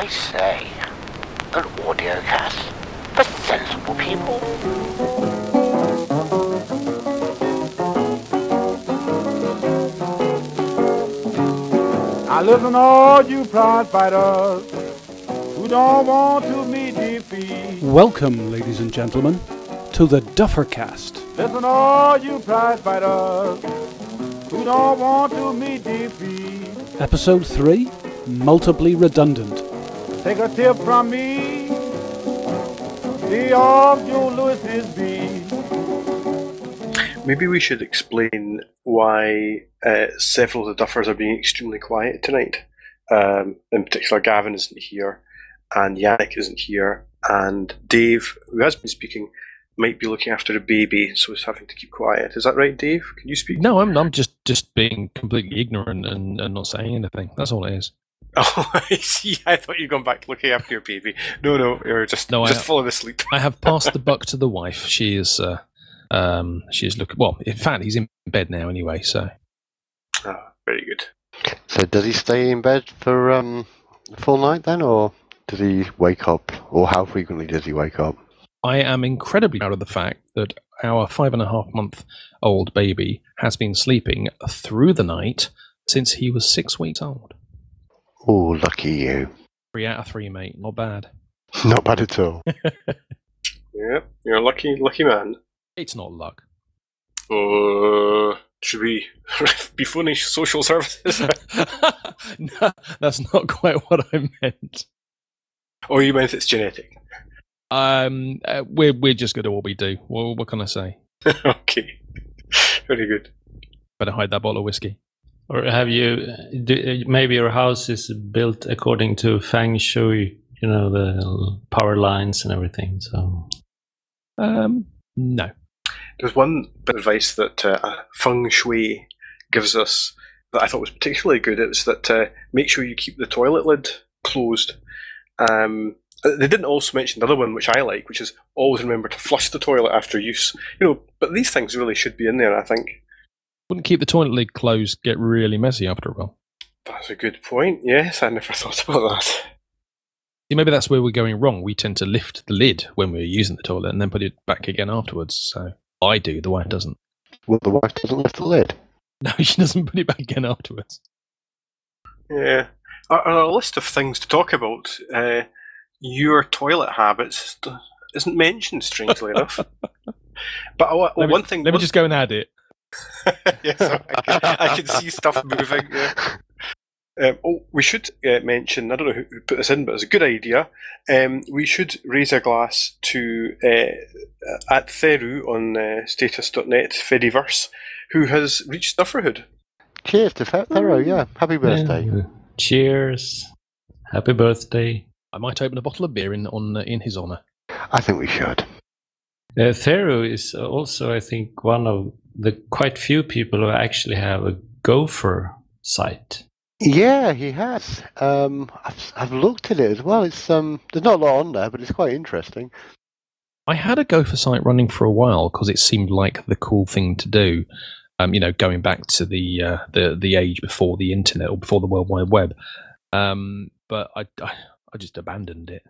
I say, an audiocast for sensible people. I listen all you prize fighters who don't want to meet defeat. Welcome, ladies and gentlemen, to the Duffercast. Listen all you prize fighters who don't want to meet defeat. Episode 3 Multiply Redundant. Take a tip from me. See off Joe Louis's beat. Maybe we should explain why uh, several of the Duffers are being extremely quiet tonight. Um, in particular, Gavin isn't here, and Yannick isn't here, and Dave, who has been speaking, might be looking after a baby, so he's having to keep quiet. Is that right, Dave? Can you speak? No, I'm I'm just just being completely ignorant and, and not saying anything. That's all it is. Oh, I see. I thought you'd gone back looking after your baby. No, no, you're just No, I- just falling asleep. I have passed the buck to the wife. She is uh, um she is looking well. In fact, he's in bed now anyway. So Ah, very good. So does he stay in bed for um the full night then, or does he wake up, or how frequently does he wake up? I am incredibly proud of the fact that our five and a half month old baby has been sleeping through the night since he was six weeks old. Oh, lucky you! Three out of three, mate. Not bad. Not bad at all. Yeah, you're a lucky, lucky man. It's not luck. Uh, should we be phoning social services? no, that's not quite what I meant. or you meant it's genetic? Um, uh, we're we're just going to what we do. What, what can I say? okay. Very good. Better hide that bottle of whiskey. Or have you do, maybe your house is built according to feng shui, you know, the power lines and everything. So Um, no. There's one bit of advice that uh, Feng Shui gives us that I thought was particularly good. It was that uh, make sure you keep the toilet lid closed. Um, they didn't also mention the other one, which I like, which is always remember to flush the toilet after use. You know, but these things really should be in there. I think Wouldn't keep the toilet lid closed get really messy after a while. that's a good point. Yes, I never thought about that. See, maybe that's where we're going wrong. We tend to lift the lid when we're using the toilet and then put it back again afterwards. So I do. The wife doesn't. Well, the wife doesn't lift the lid. No, she doesn't put it back again afterwards. Yeah. On on our list of things to talk about, uh, your toilet habits isn't mentioned, strangely enough. But uh, Let me- one thing, Let me just go and add it. yes, I can, I can see stuff moving. Yeah. Um, oh, we should uh, mention. I don't know who who put this in, but it's a good idea. Um, we should raise a glass to uh, at Theru on uh, status.net, Fediverse, who has reached Dufferhood. Cheers to Fe- Thero. Yeah, happy birthday. Yeah. Cheers! Happy birthday! I might open a bottle of beer in on uh, in his honour. I think we should. Uh, Theru is also, I think, one of the quite few people who actually have a Gopher site. Yeah, he has. Um, I've, I've looked at it as well. It's um, there's not a lot on there, but it's quite interesting. I had a Gopher site running for a while because it seemed like the cool thing to do. Um, you know, going back to the uh, the the age before the internet or before the World Wide Web. Um, but I, I I just abandoned it.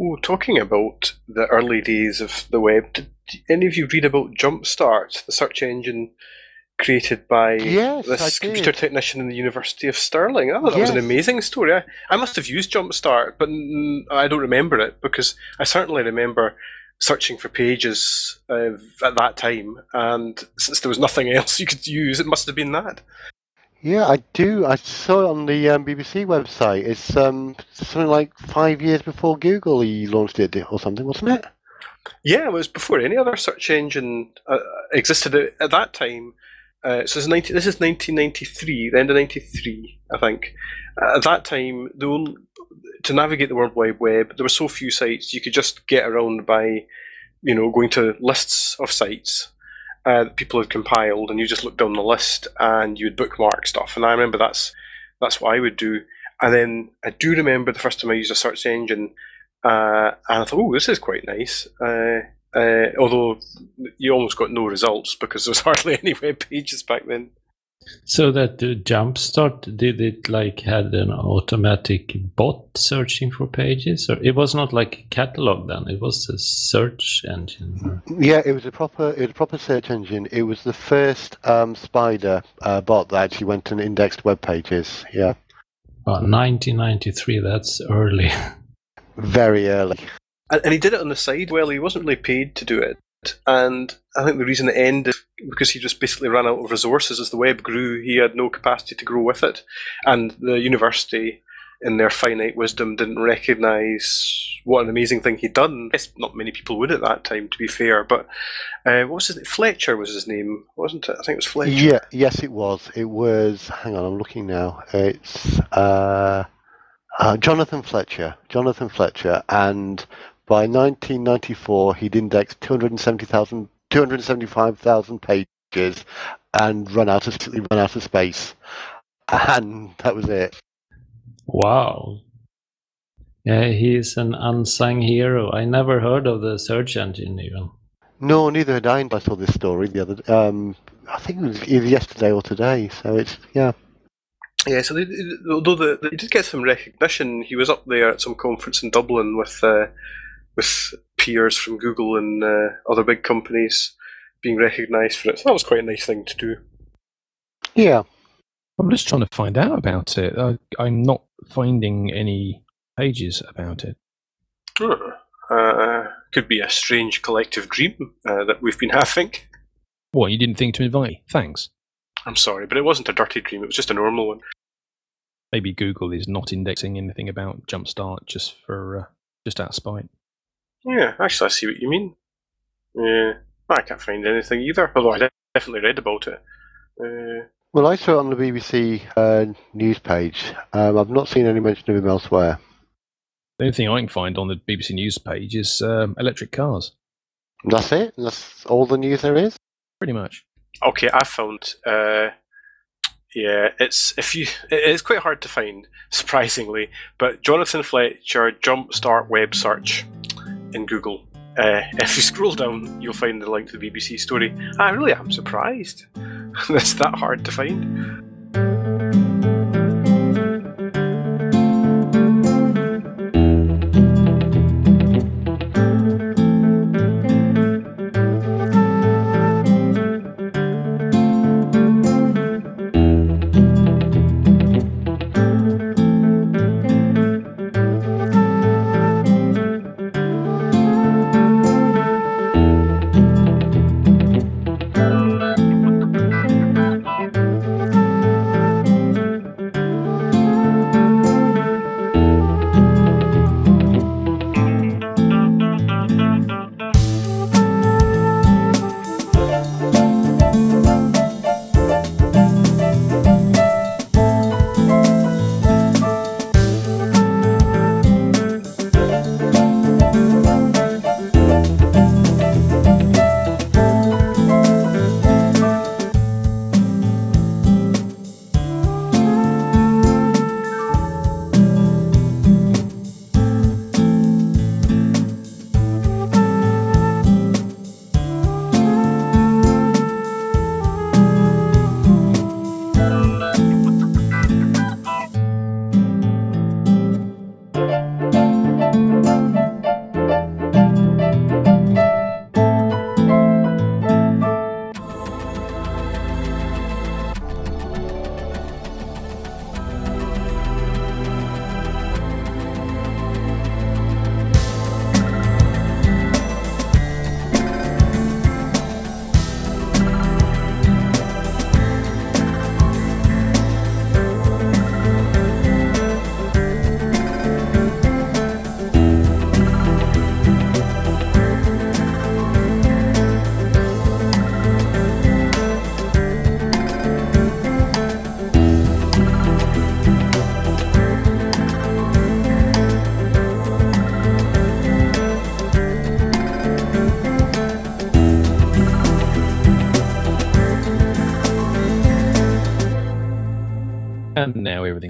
Oh, talking about the early days of the web, did any of you read about Jumpstart, the search engine created by Yes, this computer technician in the University of Stirling? I thought that was an amazing story. I, I must have used Jumpstart, but I don't remember it because I certainly remember searching for pages uh, at that time, and since there was nothing else you could use, it must have been that. Yeah, I do. I saw it on the um, BBC website. It's um, something like five years before Google he launched it or something, wasn't it? Yeah, it was before any other search engine uh, existed at, at that time. Uh, so this is, 19, this is 1993, the end of 93, I think. Uh, at that time, the only, to navigate the World Wide Web, there were so few sites you could just get around by, you know, going to lists of sites uh, that people had compiled, and you just looked down the list and you would bookmark stuff. And I remember that's that's what I would do. And then I do remember the first time I used a search engine, uh, and I thought, oh, this is quite nice. Uh, uh, although you almost got no results because there was hardly any web pages back then. So that the Jumpstart did it like had an automatic bot searching for pages, or it was not like a catalog then. It was a search engine. Yeah, it was a proper it was a proper search engine. It was the first um, spider uh, bot that actually went and indexed web pages. Yeah, Well, 1993. That's early. very early. And, and he did it on the side. Well, he wasn't really paid to do it. And I think the reason it ended because he just basically ran out of resources as the web grew. He had no capacity to grow with it, and the university, in their finite wisdom, didn't recognise what an amazing thing he'd done. I guess not many people would at that time, to be fair. But uh, what was his name? Fletcher was his name, wasn't it? I think it was Fletcher. Yeah, yes, it was. It was. Hang on, I'm looking now. It's uh, uh, Jonathan Fletcher. Jonathan Fletcher, and by 1994, he'd indexed 270,000, 275,000 pages, and run out of run out of space, and that was it. Wow. Yeah, he's an unsung hero. I never heard of the search engine even. No, neither had I. until I saw this story the other. Um, I think it was either yesterday or today. So it's yeah. Yeah, so they, they- although the, they did get some recognition, he was up there at some conference in Dublin with uh, with peers from Google and uh, other big companies being recognised for it. So that was quite a nice thing to do. Yeah. I'm just trying to find out about it. I, I'm not finding any pages about it. Huh. Uh, could be a strange collective dream uh, that we've been having. What, you didn't think to invite? Thanks. I'm sorry, but it wasn't a dirty dream. It was just a normal one. Maybe Google is not indexing anything about Jumpstart just for uh, just out of spite. Yeah, actually, I see what you mean. Yeah, I can't find anything either. Although I definitely read about it. Uh, Well, I saw it on the BBC uh, news page. Um, I've not seen any mention of him elsewhere. The only thing I can find on the BBC News page is um, electric cars, That's it. That's all the news there is. pretty much. Okay, I found. Uh, yeah, it's if you it is quite hard to find, surprisingly. But Jonathan Fletcher Jumpstart web search in Google. Uh, if you scroll down, you'll find the link to the BBC story. I really am surprised. It's that hard to find.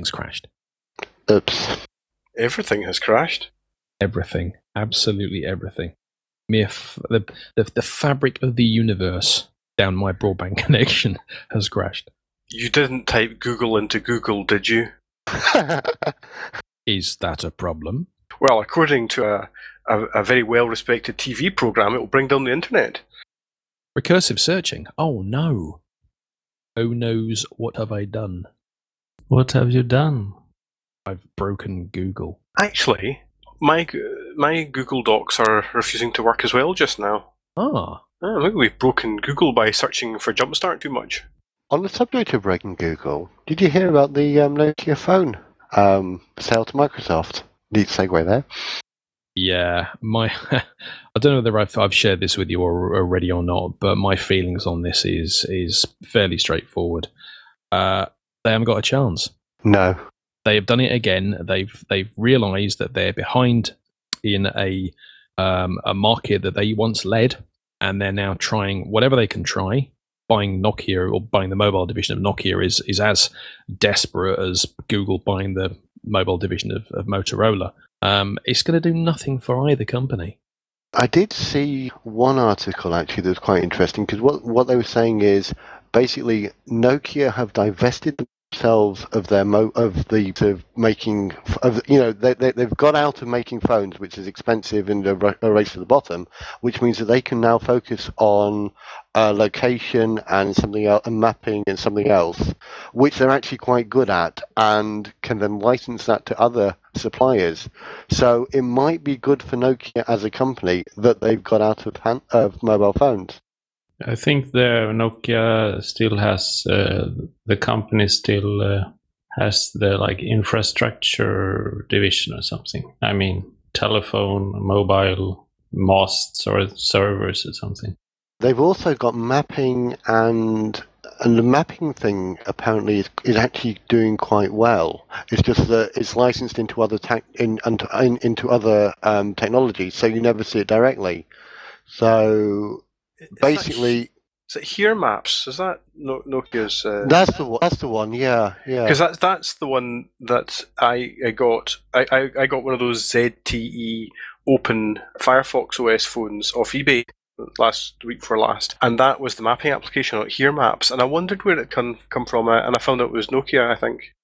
Everything's crashed. Oops. Everything has crashed. Everything. Absolutely everything. Mere f- the, the, the fabric of the universe down my broadband connection has crashed. You didn't type Google into Google, did you? Is that a problem? Well, according to a, a, a very well respected TV program, it will bring down the internet. Recursive searching. Oh no. Oh knows what have I done? What have you done? I've broken Google. Actually, my my Google Docs are refusing to work as well just now. Ah. Oh, maybe we've broken Google by searching for Jumpstart too much. On the subject of breaking Google, did you hear about the um, Nokia phone um, sale to Microsoft? Neat segue there. Yeah, my I don't know whether I've, I've shared this with you already or not, but my feelings on this is is fairly straightforward. Uh, they haven't got a chance. No. They have done it again. They've they've realised that they're behind in a um, a market that they once led, and they're now trying whatever they can try. Buying Nokia or buying the mobile division of Nokia is is as desperate as Google buying the mobile division of, of Motorola. Um, it's going to do nothing for either company. I did see one article actually that was quite interesting because what, what they were saying is basically Nokia have divested themselves of their mo- of the of making of you know they, they they've got out of making phones which is expensive and a, a race to the bottom which means that they can now focus on uh, location and something else and mapping and something else which they're actually quite good at and can then license that to other suppliers. So it might be good for Nokia as a company that they've got out of hand, of mobile phones I think the Nokia still has uh, the company still uh, has the like infrastructure division or something. I mean, telephone, mobile masts or servers or something. They've also got mapping and and the mapping thing apparently is, is actually doing quite well. It's just that it's licensed into other tech in, in, into other um, technologies, so you never see it directly. So basically, is it Here Maps? Is that Nokia's? Uh, that's the one. That's the one. Yeah, yeah. Because that's that's the one that I, I got. I, I, I got one of those ZTE open Firefox OS phones off eBay last week for last, and that was the mapping application on Here Maps, and I wondered where it come come from, uh, and I found out it was Nokia. I think.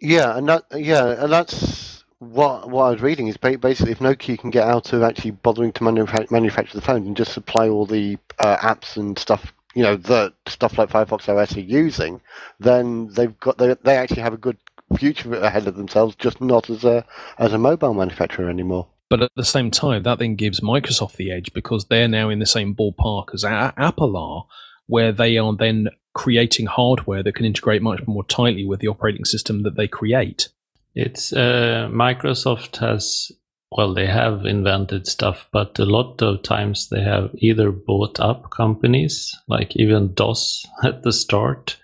Yeah, and that yeah, and that's what what I was reading is basically if Nokia can get out of actually bothering to manufa- manufacture the phone and just supply all the uh, apps and stuff, you know, the stuff like Firefox OS are using, then they've got they they actually have a good future ahead of themselves, just not as a as a mobile manufacturer anymore. But at the same time, that then gives Microsoft the edge because they're now in the same ballpark as Apple are, where they are then creating hardware that can integrate much more tightly with the operating system that they create. It's uh, Microsoft has well, they have invented stuff, but a lot of times they have either bought up companies, like even DOS at the start,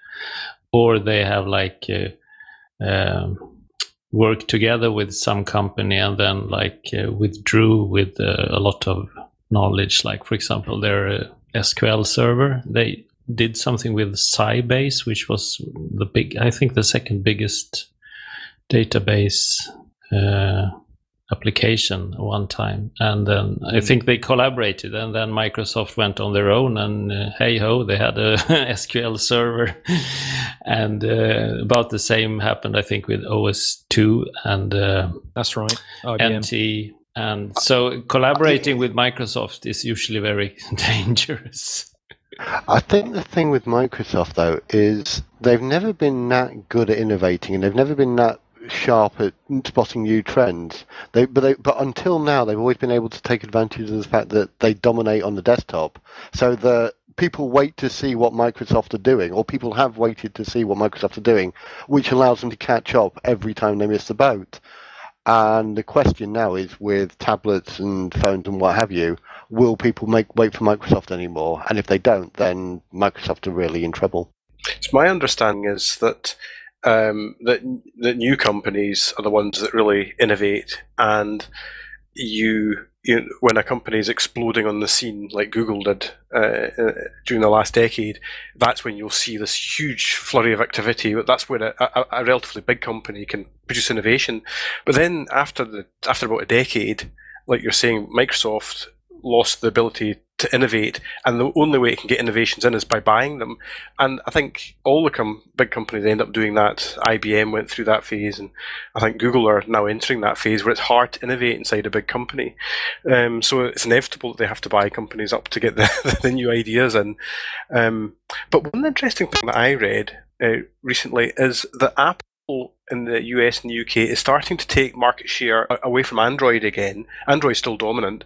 or they have like uh, um, worked together with some company and then like uh, withdrew with uh, a lot of knowledge. Like for example, their uh, SQL server, they did something with Sybase, which was the big, I think, the second biggest database uh, application one time. And then i think they collaborated and then microsoft went on their own and uh, hey ho they had a sql server. And uh, about the same happened i think with os2 and uh, That's right. IBM. nt and so collaborating with microsoft is usually very dangerous. I think the thing with Microsoft though is they've never been that good at innovating, and they've never been that sharp at spotting new trends. They, but they, but until now, they've always been able to take advantage of the fact that they dominate on the desktop. So the people wait to see what Microsoft are doing, or people have waited to see what Microsoft are doing, which allows them to catch up every time they miss the boat. And the question now is, with tablets and phones and what have you, will people make wait for Microsoft anymore? And if they don't, then Microsoft are really in trouble. It's my understanding is that um, that that new companies are the ones that really innovate, and you, you when a company is exploding on the scene like Google did uh, uh, during the last decade, that's when you'll see this huge flurry of activity. That's where a, a, a relatively big company can produce innovation. But then after the after about a decade, like you're saying, Microsoft lost the ability to innovate, and the only way it can get innovations in is by buying them. And I think all the com- big companies end up doing that. IBM went through that phase, and I think Google are now entering that phase where it's hard to innovate inside a big company. Um, so it's inevitable that they have to buy companies up to get the, the new ideas in. Um, but one interesting thing that I read uh, recently is that Apple in the US and the UK is starting to take market share away from Android again. Android's still dominant.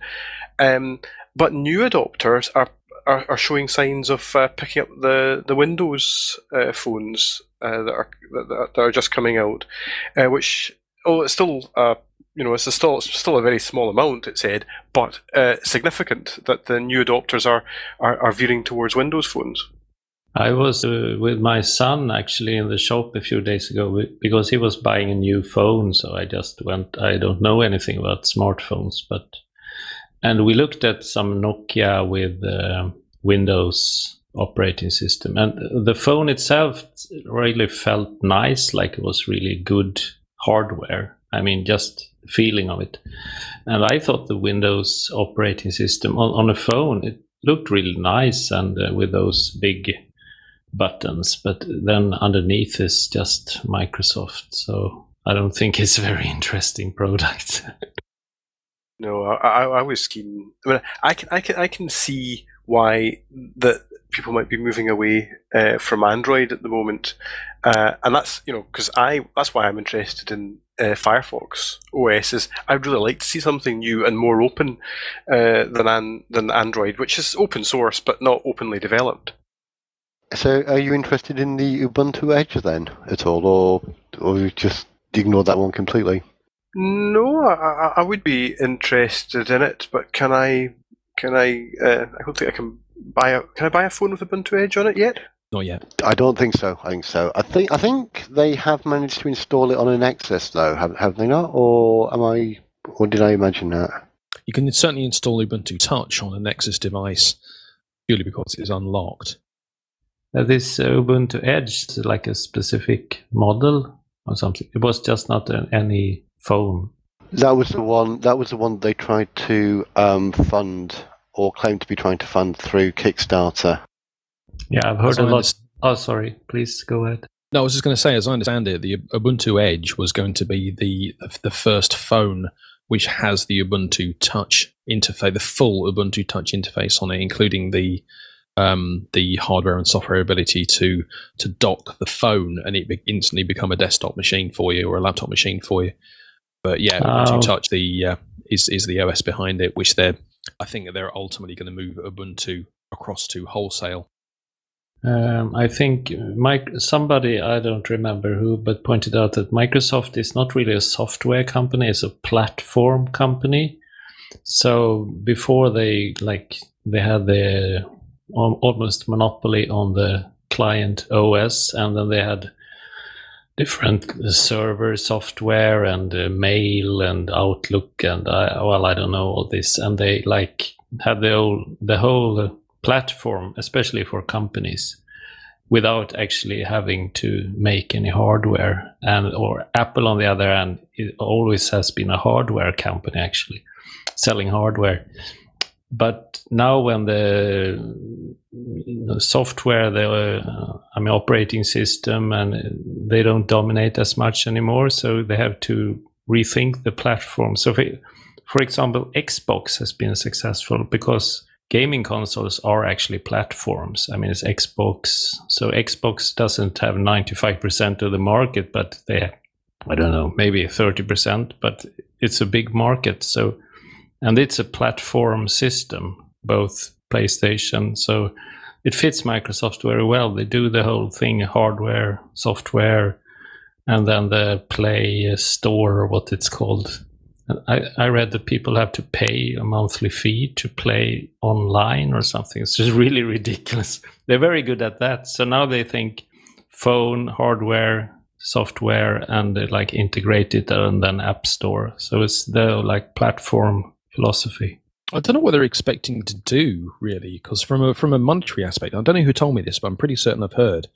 Um, but new adopters are are, are showing signs of uh, picking up the the Windows uh, phones uh, that are that, that, are just coming out, uh, which oh, it's still uh, you know it's a still it's still a very small amount. It said, but uh, significant that the new adopters are, are are veering towards Windows phones. I was uh, with my son actually in the shop a few days ago because he was buying a new phone. So I just went. I don't know anything about smartphones, but and we looked at some Nokia with uh, Windows operating system, and the phone itself really felt nice, like it was really good hardware. I mean, just feeling of it. And I thought the Windows operating system on, on a phone it looked really nice and uh, with those big buttons, but then underneath is just Microsoft. So I don't think it's a very interesting product. No, I, I, was keen. I mean, I can, I can, I can see why that people might be moving away uh, from Android at the moment, uh, and that's you know because I that's why I'm interested in uh, Firefox OS. Is I'd really like to see something new and more open uh, than an, than Android, which is open source but not openly developed. So, are you interested in the Ubuntu Edge then at all, or or you just ignore that one completely? No, I, I would be interested in it, but can I? Can I? Uh, I don't think I can buy a. Can I buy a phone with Ubuntu Edge on it yet? Not yet. I don't think so. I think so. I think I think they have managed to install it on a Nexus though. Have have they not? Or am I? Or did I imagine that? You can certainly install Ubuntu Touch on a Nexus device purely because it is unlocked. Uh, this uh, Ubuntu Edge is like a specific model or something. It was just not an, any phone. That was the one. That was the one they tried to um, fund or claim to be trying to fund through Kickstarter. Yeah, I've heard a lot. Oh, sorry. Please go ahead. No, I was just going to say, as I understand it, the Ubuntu Edge was going to be the the first phone which has the Ubuntu Touch interface, the full Ubuntu Touch interface on it, including the um, the hardware and software ability to to dock the phone and it be- instantly become a desktop machine for you or a laptop machine for you. But yeah, Ubuntu oh. Touch the uh, is is the OS behind it, which they're I think they're ultimately going to move Ubuntu across to wholesale. Um, I think Mike, somebody I don't remember who, but pointed out that Microsoft is not really a software company; it's a platform company. So before they like they had the almost monopoly on the client OS, and then they had different server software and uh, mail and Outlook and uh, well, I don't know all this, and they like have the whole the whole platform, especially for companies, without actually having to make any hardware. And or Apple, on the other hand, it always has been a hardware company actually, selling hardware but now when the, software, the uh, I mean operating system, and they don't dominate as much anymore, so they have to rethink the platform. So, for, for example, Xbox has been successful because gaming consoles are actually platforms. I mean, it's Xbox, so Xbox doesn't have ninety five percent of the market, but they, have, I don't know, maybe thirty percent, but it's a big market, so and it's a platform system, both PlayStation. So it fits Microsoft very well. They do the whole thing hardware, software, and then the Play Store, or what it's called. I, I read that people have to pay a monthly fee to play online or something. It's just really ridiculous. They're very good at that. So now they think phone, hardware, software, and they like integrate it uh, and then App Store. So it's the like platform philosophy. I don't know what they're expecting to do really, because from a from a monetary aspect, I don't know who told me this, but I'm pretty certain I've heard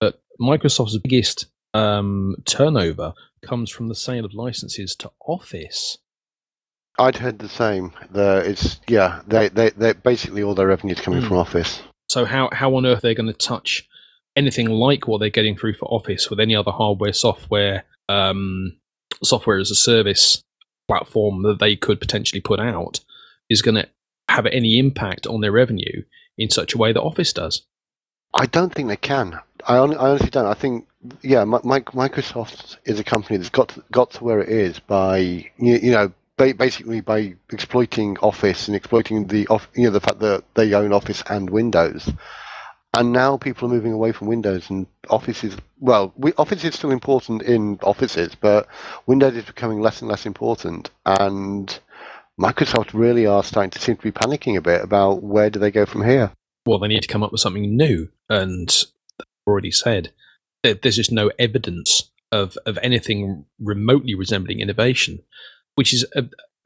that Microsoft's biggest um, turnover comes from the sale of licenses to Office. I'd heard the same. The it's yeah, they they they basically all their revenue is coming Hmm. from Office. So how how on earth they're going to touch anything like what they're getting through for Office with any other hardware, software, um, software as a service platform that they could potentially put out is going to have any impact on their revenue in such a way that Office does? I don't think they can. I, hon- I honestly don't. I think yeah, Mi- Mi- Microsoft is a company that's got to, got to where it is by you, you know ba- basically by exploiting Office and exploiting the off, you know the fact that they own Office and Windows. And now people are moving away from Windows and offices. well, we, Office is still important in offices, but Windows is becoming less and less important. And Microsoft really are starting to seem to be panicking a bit about where do they go from here. Well, they need to come up with something new, and I've already said that there's just no evidence of of anything remotely resembling innovation, which is. A,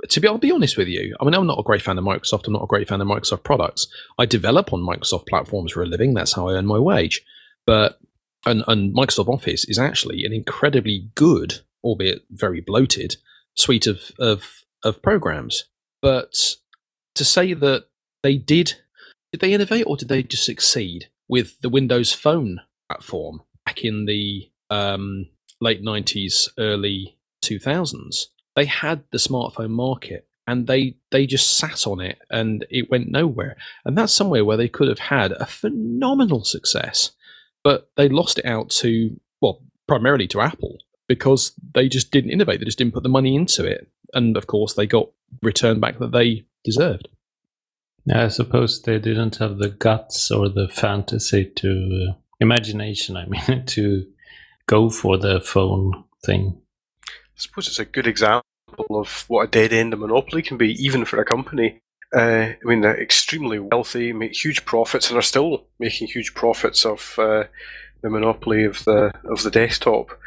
to be, I'll be honest with you. I mean, I'm not a great fan of Microsoft. I'm not a great fan of Microsoft products. I develop on Microsoft platforms for a living. That's how I earn my wage. But and, and Microsoft Office is actually an incredibly good, albeit very bloated, suite of of of programs. But to say that they did did they innovate or did they just succeed with the Windows Phone platform back in the um, late 90s, early 2000s? They had the smartphone market and they they just sat on it and it went nowhere. And that's somewhere where they could have had a phenomenal success, but they lost it out to well, primarily to Apple because they just didn't innovate. They just didn't put the money into it, and of course they got return back that they deserved. Yeah, I suppose they didn't have the guts or the fantasy to uh, imagination. I mean, to go for the phone thing. I suppose it's a good example of what a dead end a monopoly can be, even for a company. Uh, I mean, they're extremely wealthy, make huge profits, and are still making huge profits of uh, the monopoly of the of the desktop.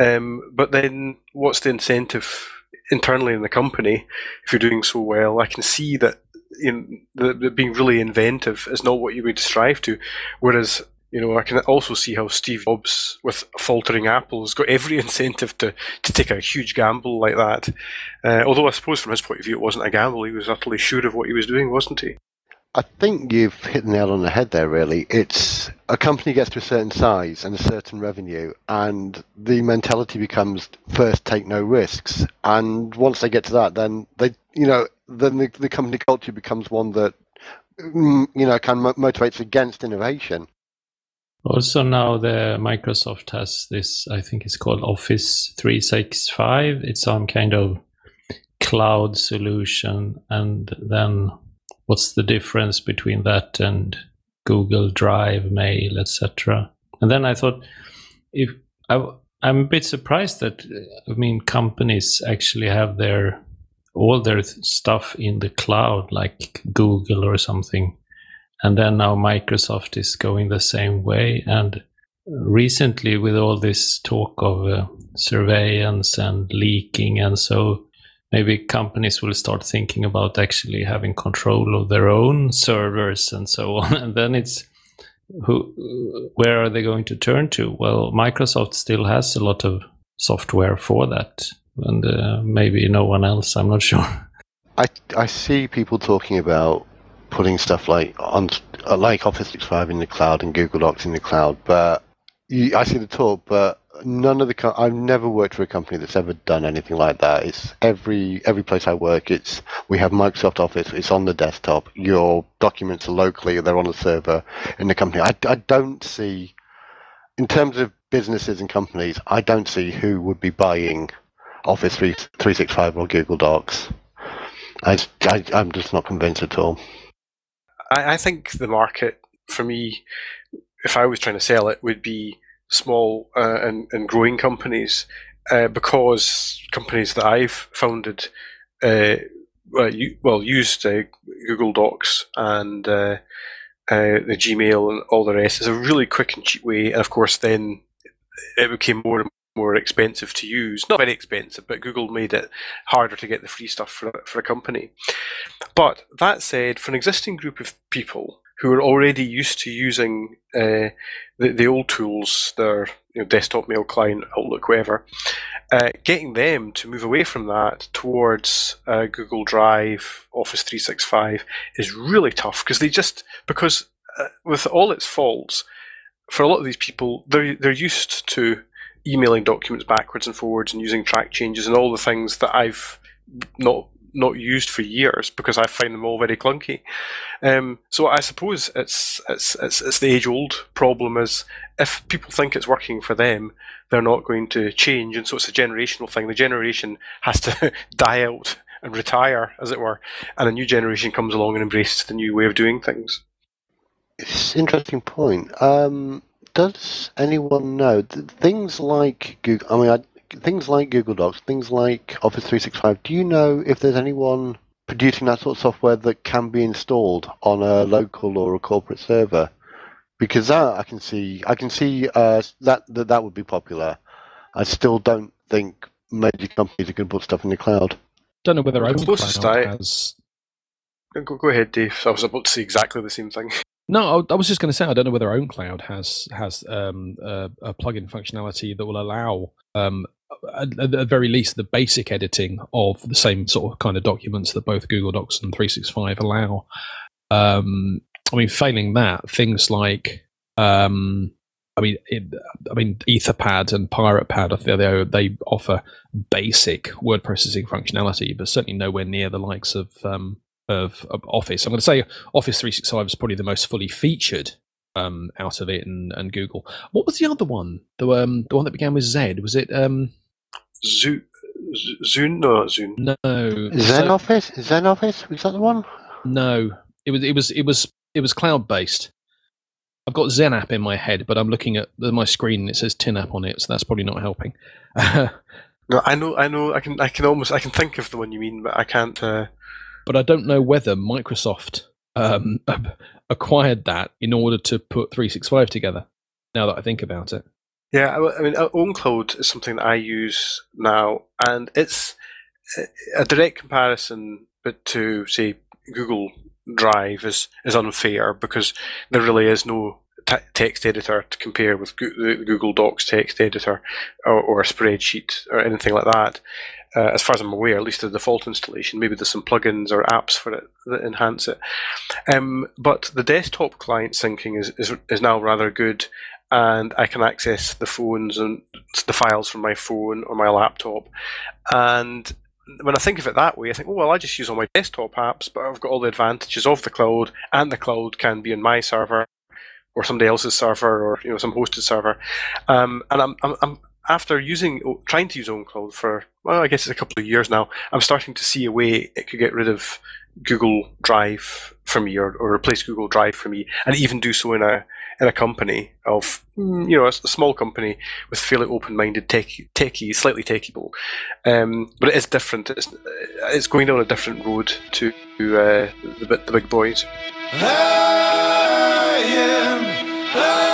Um, but then, what's the incentive internally in the company if you're doing so well? I can see that the, the being really inventive is not what you would strive to. Whereas, you know, I can also see how Steve Jobs, with faltering Apple, has got every incentive to, to take a huge gamble like that. Uh, although I suppose from his point of view, it wasn't a gamble. He was utterly sure of what he was doing, wasn't he? I think you've hit the nail on the head there, really. It's a company gets to a certain size and a certain revenue, and the mentality becomes first take no risks. And once they get to that, then they, you know, then the, the company culture becomes one that, mm, you know, kind of motivates against innovation. Also, now the Microsoft has this. I think it's called Office 365. It's some kind of cloud solution, and then what's the difference between that and Google Drive, Mail, etc. And then I thought, if I, I'm a bit surprised that I mean companies actually have their all their stuff in the cloud, like Google or something, and then now Microsoft is going the same way. And recently, with all this talk of uh, surveillance and leaking, and so maybe companies will start thinking about actually having control of their own servers and so on. And then it's who where are they going to turn to? Well microsoft still has a lot of software for that. And uh, maybe no one else i'm not sure. I, I see people talking about putting stuff like on like Office 365 in the cloud and Google Docs in the cloud, but you, I see the talk, but none of the I've never worked for a company that's ever done anything like that. It's every every place I work. It's we have Microsoft Office. It's on the desktop. Your documents are locally. They're on a server in the company. I, I don't see, in terms of businesses and companies, I don't see who would be buying Office 3, 365 or Google Docs. I, I, I'm just not convinced at all. I, I think the market for me, if I was trying to sell it, would be small uh, and, and growing companies uh, because companies that I've founded uh, well, you, well used uh, Google Docs and uh, uh, the Gmail and all the rest is a really quick and cheap way. And of course, then it became more and more expensive to use. Not very expensive, but Google made it harder to get the free stuff for, for a company. But that said, for an existing group of people who are already used to using uh, the, the old tools, their you know, desktop mail client, Outlook, whatever, uh, getting them to move away from that towards uh, Google Drive, Office 365 is really tough because they just, because uh, with all its faults, for a lot of these people, they're, they're used to emailing documents backwards and forwards and using track changes and all the things that I've not not used for years because I find them all very clunky. Um, so I suppose it's it's it's, it's the age old problem is if people think it's working for them, they're not going to change, and so it's a generational thing. The generation has to die out and retire, as it were, and a new generation comes along and embraces the new way of doing things. It's an interesting point. Um, does anyone know things like Google? I mean, I, things like Google Docs, things like Office 365. Do you know if there's anyone producing that sort of software that can be installed on a local or a corporate server? Because that I can see, I can see uh, that, that that would be popular. I still don't think major companies are going to put stuff in the cloud. Don't know whether The open closest cloud I- has. Go, go ahead, Dave. I was about to say exactly the same thing. No, I, was just going to say I don't know whether OwnCloud has has um, a, a plugin functionality that will allow, um, at, at the very least, the basic editing of the same sort of kind of documents that both Google Docs and 365 allow. Um, I mean, failing that, things like, um, I mean, it, I mean, Etherpad and PiratePad, they they offer basic word processing functionality, but certainly nowhere near the likes of um, of, of Office. I'm going to say Office 365 is probably the most fully featured um, out of it, and, and Google. What was the other one? The um, the one that began with Z. Was it um, Zoom, Zune, no, not Zune. no Zen so- Office? Zen Office? Was that the one? No, it was it was it was it was cloud based. I've got Zen app in my head, but I'm looking at the, my screen and it says Tin app on it, so that's probably not helping. No, I know, I know. I can, I can almost, I can think of the one you mean, but I can't. Uh, but I don't know whether Microsoft um, acquired that in order to put 365 together. Now that I think about it, Yeah, I mean, uh, OwnCloud is something that I use now, and it's a direct comparison, but to say Google Drive is is unfair because there really is no te- text editor to compare with Google Docs text editor or, or a spreadsheet or anything like that. Uh, as far as I'm aware, at least the default installation. Maybe there's some plugins or apps for it that enhance it. Um, but the desktop client syncing is, is is now rather good and I can access the phones and the files from my phone or my laptop. And when I think of it that way, I think, oh, well, I just use all my desktop apps, but I've got all the advantages of the cloud, and the cloud can be on my server or somebody else's server or you know some hosted server. Um, and I'm, I'm, I'm after using trying to use OwnCloud for well, I guess it's a couple of years now. I'm starting to see a way it could get rid of Google Drive for me or, or replace Google Drive for me, and even do so in a in a company of mm, you know a small company with fairly open-minded tech, techie, slightly techie people. Um, but it is different. It's it's going down a different road to uh, the the big boys. One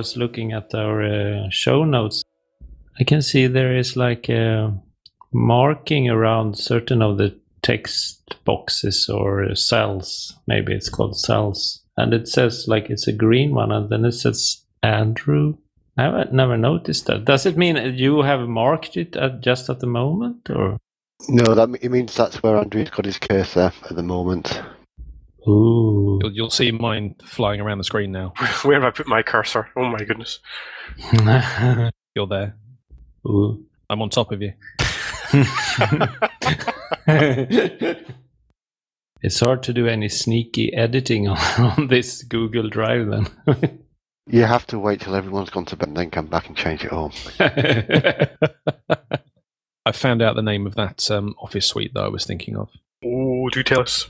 was looking at our uh, show notes. I can see there is like a marking around certain of the text boxes or cells. Maybe it's called cells. And it says like it's a green one, and then it says Andrew. I never noticed that. Does it mean you have marked it at, just at the moment, or? No, that it means that's where Andrew's got his cursor at the moment. Ooh. You'll, you'll see mine flying around the screen now. Where have I put my cursor? Oh my goodness. You're there. Ooh. I'm on top of you. it's hard to do any sneaky editing on, on this Google Drive then. You have to wait till everyone's gone to bed and then come back and change it all. I found out the name of that um, office suite that I was thinking of. Oh, do tell us.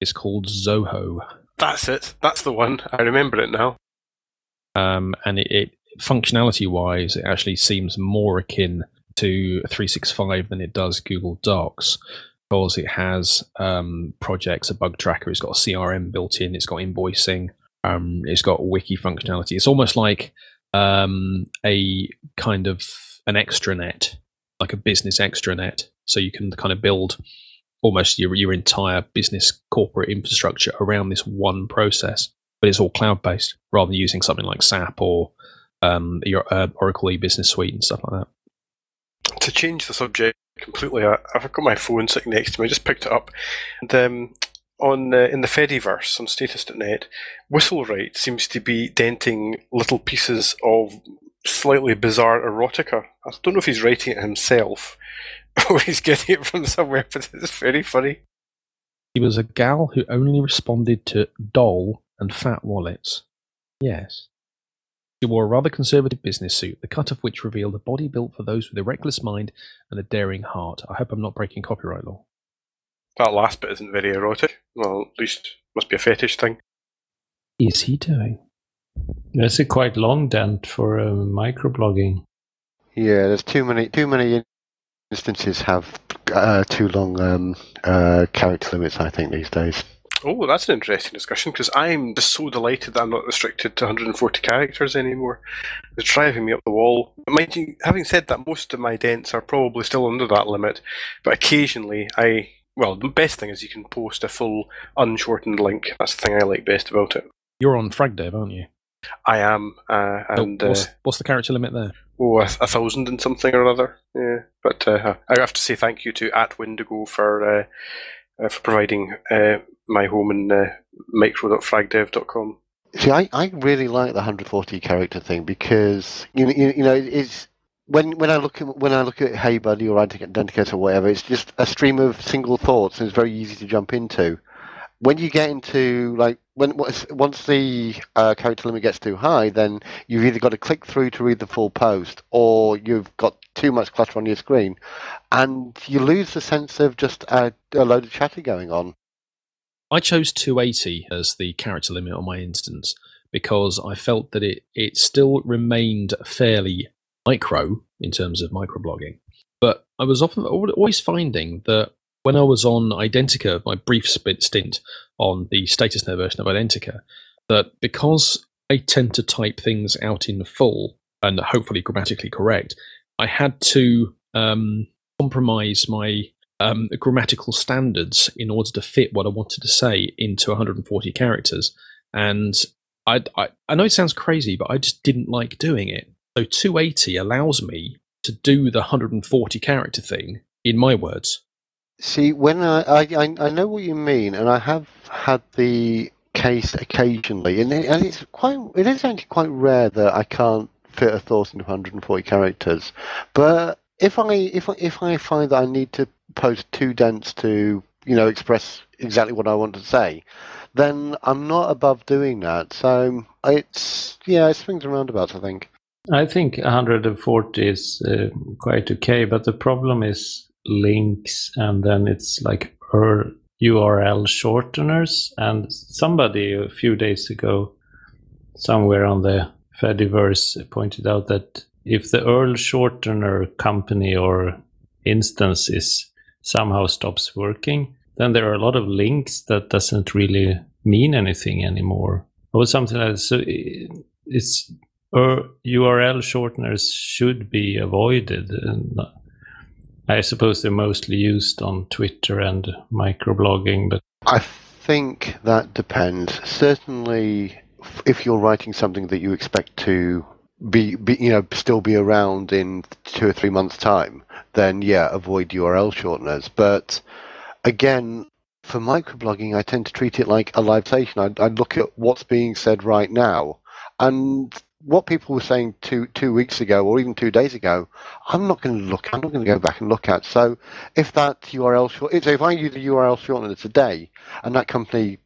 It's called Zoho. That's it. That's the one. I remember it now. um, and it, it functionality wise, it actually seems more akin to 365 than it does Google Docs because it has um, projects, a bug tracker, it's got a CRM built in, it's got invoicing, um, it's got wiki functionality. It's almost like um, a kind of an extranet, like a business extranet. So you can kind of build almost your, your entire business corporate infrastructure around this one process but it's all cloud based rather than using something like SAP or um, your uh, Oracle e-business suite and stuff like that. To change the subject completely, I, I've got my phone sitting next to me. I just picked it up. And, um, on uh, in the Fediverse on Status.net, Whistlerite seems to be denting little pieces of slightly bizarre erotica. I don't know if he's writing it himself or he's getting it from somewhere, but it's very funny. He was a gal who only responded to doll and fat wallets. Yes. She wore a rather conservative business suit, the cut of which revealed a body built for those with a reckless mind and a daring heart. I hope I'm not breaking copyright law. That last bit isn't very erotic. Well, at least must be a fetish thing. Is he doing? That's a quite long dent for uh, microblogging. Yeah, there's too many too many instances have uh, too long um, uh, character limits. I think these days. Oh, that's an interesting discussion because I'm just so delighted that I'm not restricted to 140 characters anymore. It's driving me up the wall. Mind you, having said that, most of my dents are probably still under that limit, but occasionally I. Well, the best thing is you can post a full unshortened link. That's the thing I like best about it. You're on Fragdev, aren't you? I am, uh, and uh, what's, what's the character limit there? oh, a, a thousand and something or other. Yeah, but uh, I have to say thank you to at Windigo for uh, uh, for providing uh, my home in uh, micro.fragdev.com. See, I, I really like the 140 character thing because you know, you, you know it's when when I look at when I look at Hey Buddy or Identica or whatever, it's just a stream of single thoughts and it's very easy to jump into. When you get into like when once the uh, character limit gets too high, then you've either got to click through to read the full post, or you've got too much clutter on your screen, and you lose the sense of just a, a load of chatter going on. I chose 280 as the character limit on my instance because I felt that it, it still remained fairly micro in terms of microblogging. But I was often always finding that when I was on Identica, my brief stint on the StatusNet version of Identica, that because I tend to type things out in full and hopefully grammatically correct, I had to um, compromise my um, grammatical standards in order to fit what I wanted to say into 140 characters. And I, I, I know it sounds crazy, but I just didn't like doing it. So 280 allows me to do the 140 character thing in my words. See, when I, I I know what you mean, and I have had the case occasionally, and, it, and it's quite it is actually quite rare that I can't fit a thought into 140 characters. But if I if if I find that I need to post two dents to you know express exactly what I want to say, then I'm not above doing that. So it's yeah, it swings and roundabouts. I think. I think 140 is uh, quite okay, but the problem is links, and then it's like UR- URL shorteners. And somebody a few days ago, somewhere on the Fediverse, pointed out that if the URL shortener company or instance is somehow stops working, then there are a lot of links that doesn't really mean anything anymore, or something like that. So it's uh, or URL shorteners should be avoided. And I suppose they're mostly used on Twitter and microblogging, but I think that depends. Certainly, if you're writing something that you expect to be, be, you know, still be around in two or three months' time, then yeah, avoid URL shorteners. But again, for microblogging, I tend to treat it like a live station. I, I look at what's being said right now, and what people were saying two two weeks ago or even two days ago, I'm not going to look. I'm not going to go back and look at. So if that URL short, so if I use a URL shortener today, and that company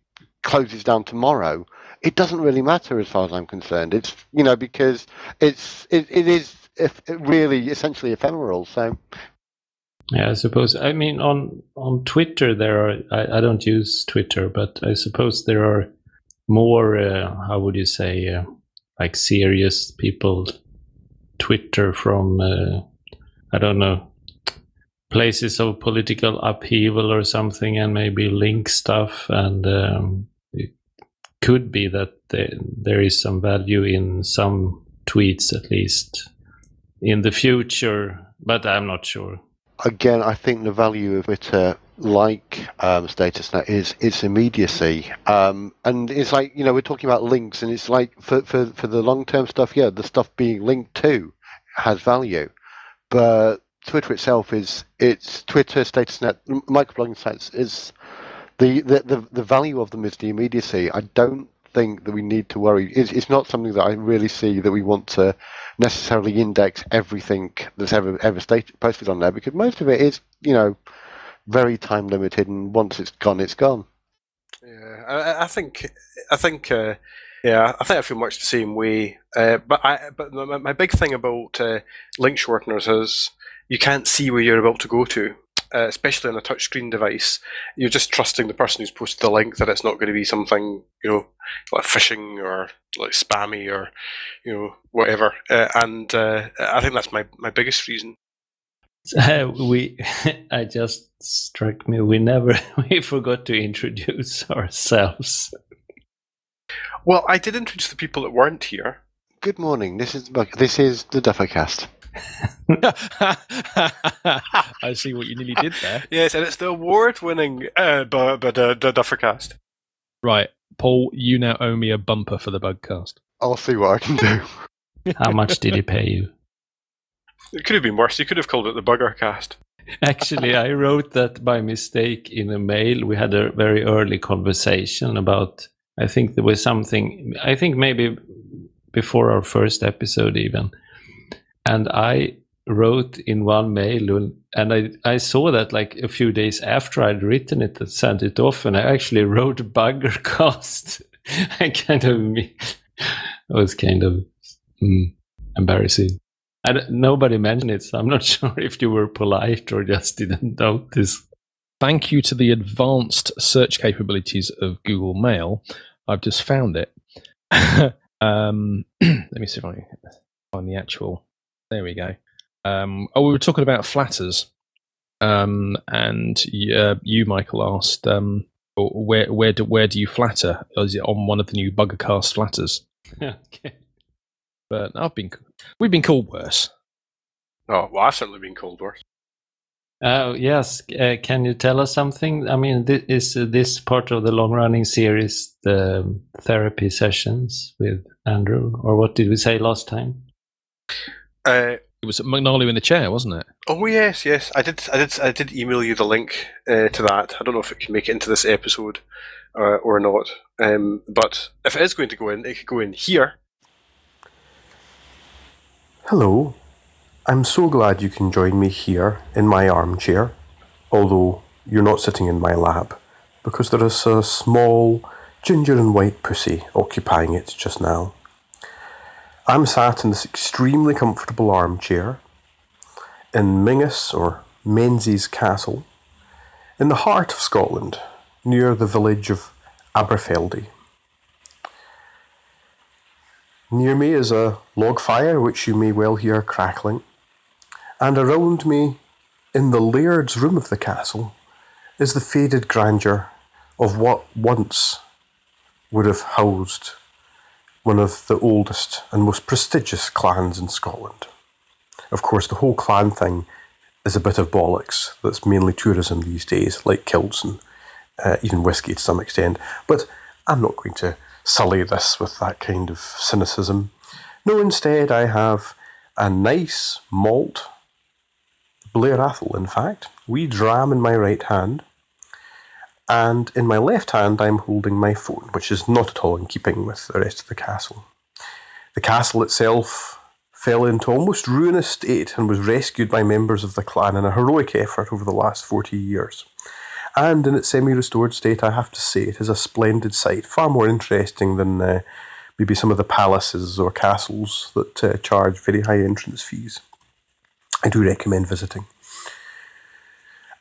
closes down tomorrow, it doesn't really matter as far as I'm concerned. It's you know because it's it, it is really essentially ephemeral. So yeah, I suppose. I mean, on on Twitter there are. I, I don't use Twitter, but I suppose there are more. Uh, how would you say? Uh, like serious people Twitter from uh, I don't know places of political upheaval or something, and maybe link stuff, and um, it could be that there, there is some value in some tweets at least in the future, but I'm not sure. again, I think the value of Twitter, like um, StatusNet, is its immediacy. Um, and it's like you know we're talking about links, and it's like for for for the long term stuff, yeah, the stuff being linked to has value, but Twitter itself is it's Twitter, StatusNet, m- microblogging sites is the, the the the value of them is the immediacy. I don't think that we need to worry. It's, it's not something that I really see that we want to necessarily index everything that's ever ever stated, posted on there because most of it is you know very time limited and once it's gone, it's gone. Yeah, I, I- think, I think, uh, yeah, I think I feel much the same way. Uh, but I, but my, my big thing about uh, link shorteners is you can't see where you're about to go to, uh, especially on a touchscreen device. You're just trusting the person who's posted the link that it's not going to be something you know like phishing or like spammy or you know whatever. Uh, and uh, I think that's my my biggest reason. we, I just struck me. We never, we forgot to introduce ourselves. Well, I did introduce the people that weren't here. Good morning. This is this is the Duffercast. I see what you nearly did there. Yes, and it's the award-winning uh, but but uh, the Duffercast. Right, Paul, you now owe me a bumper for the Bugcast. I'll see what I can do. How much did he pay you? It could have been worse. You could have called it the Bugger Cast. Actually, I wrote that by mistake in a mail. We had a very early conversation about, I think there was something, I think maybe before our first episode, even. And I wrote in one mail, and- I, I saw that like a few days after I'd written it and sent it off, and I actually wrote Buggercast. I kind of, it was kind of mm, embarrassing. I don't- nobody mentioned it, so I'm not sure if you were polite or just didn't notice. Thank you to the advanced search capabilities of Google Mail, I've just found it. um, let me see if I can find the actual. There we go. Um, oh, we were talking about Flattrs, um, and uh, you, Michael, asked um, where where do where do you Flattr? Is it on one of the new Buggercast Flattrs? okay. But I've been we've been called worse. Oh, well, I've certainly been called worse. Uh, yes, uh, can you tell us something? I mean, thi- is uh, this part of the long running series the therapy sessions with Andrew, or what did we say last time? Uh, It was Magnolia in the chair, wasn't it? oh yes, yes. I did. I did. I did email you the link uh, to that. I don't know if it can make it into this episode uh, or not. Um, but if it is going to go in, it could go in here. Hello. I'm so glad you can join me here in my armchair, although you're not sitting in my lap, because there is a small ginger and white pussy occupying it just now. I'm sat in this extremely comfortable armchair in Mingus or Menzies Castle, in the heart of Scotland, near the village of Aberfeldy. Near me is a log fire which you may well hear crackling, and around me, in the laird's room of the castle, is the faded grandeur of what once would have housed one of the oldest and most prestigious clans in Scotland. Of course, the whole clan thing is a bit of bollocks. That's mainly tourism these days, like kilts and uh, even whiskey to some extent. But I'm not going to sully this with that kind of cynicism. No, instead, I have a nice malt Blair Athol, in fact, wee dram in my right hand, and in my left hand I'm holding my phone, which is not at all in keeping with the rest of the castle. The castle itself fell into almost ruinous state and was rescued by members of the clan in a heroic effort over the last 40 years. And in its semi restored state, I have to say, it is a splendid sight, far more interesting than uh, maybe some of the palaces or castles that uh, charge very high entrance fees. I do recommend visiting.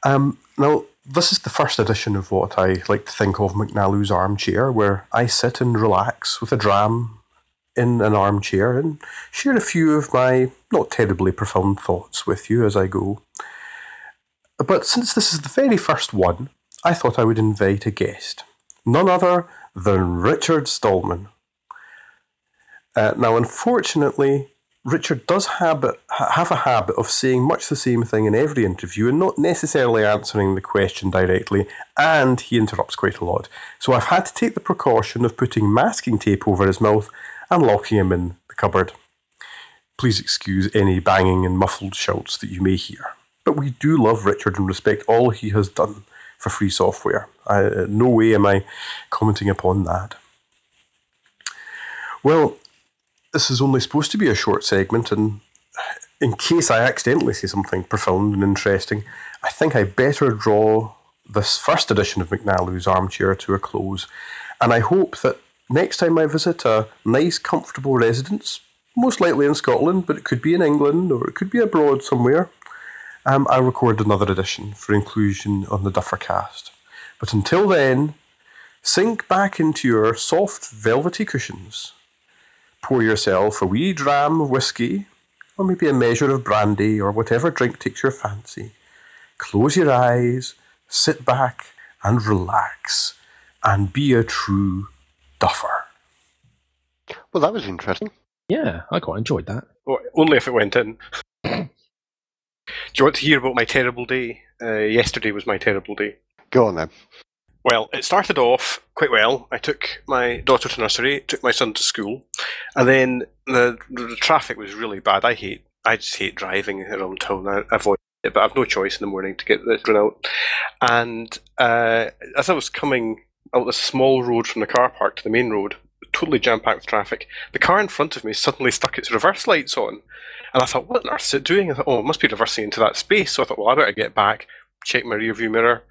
Um, now, this is the first edition of what I like to think of McNally's armchair, where I sit and relax with a dram in an armchair and share a few of my not terribly profound thoughts with you as I go. But since this is the very first one, I thought I would invite a guest. None other than Richard Stallman. Uh, now, unfortunately, Richard does habit, have a habit of saying much the same thing in every interview and not necessarily answering the question directly, and he interrupts quite a lot. So I've had to take the precaution of putting masking tape over his mouth and locking him in the cupboard. Please excuse any banging and muffled shouts that you may hear. But we do love Richard and respect all he has done for free software. I, uh, no way am I commenting upon that. Well, this is only supposed to be a short segment, and in case I accidentally say something profound and interesting, I think I better draw this first edition of McNally's Armchair to a close. And I hope that next time I visit a nice, comfortable residence, most likely in Scotland, but it could be in England or it could be abroad somewhere, um, I'll record another edition for inclusion on the Duffercast. But until then, sink back into your soft, velvety cushions pour yourself a wee dram of whisky, or maybe a measure of brandy, or whatever drink takes your fancy. Close your eyes, sit back, and relax, and be a true duffer. Well, that was interesting. Yeah, I quite enjoyed that. Well, only if it went in. Do you want to hear about my terrible day? Uh, yesterday was my terrible day. Go on then. Well, it started off quite well. I took my daughter to nursery, took my son to school, and then the, the traffic was really bad. I hate, I just hate driving around town. I avoid it, but I've no choice in the morning to get the run out. And uh, as I was coming out the small road from the car park to the main road, totally jam packed with traffic, the car in front of me suddenly stuck its reverse lights on. And I thought, what on earth is it doing? I thought, oh, it must be reversing into that space. So I thought, well, I better get back, check my rear view mirror,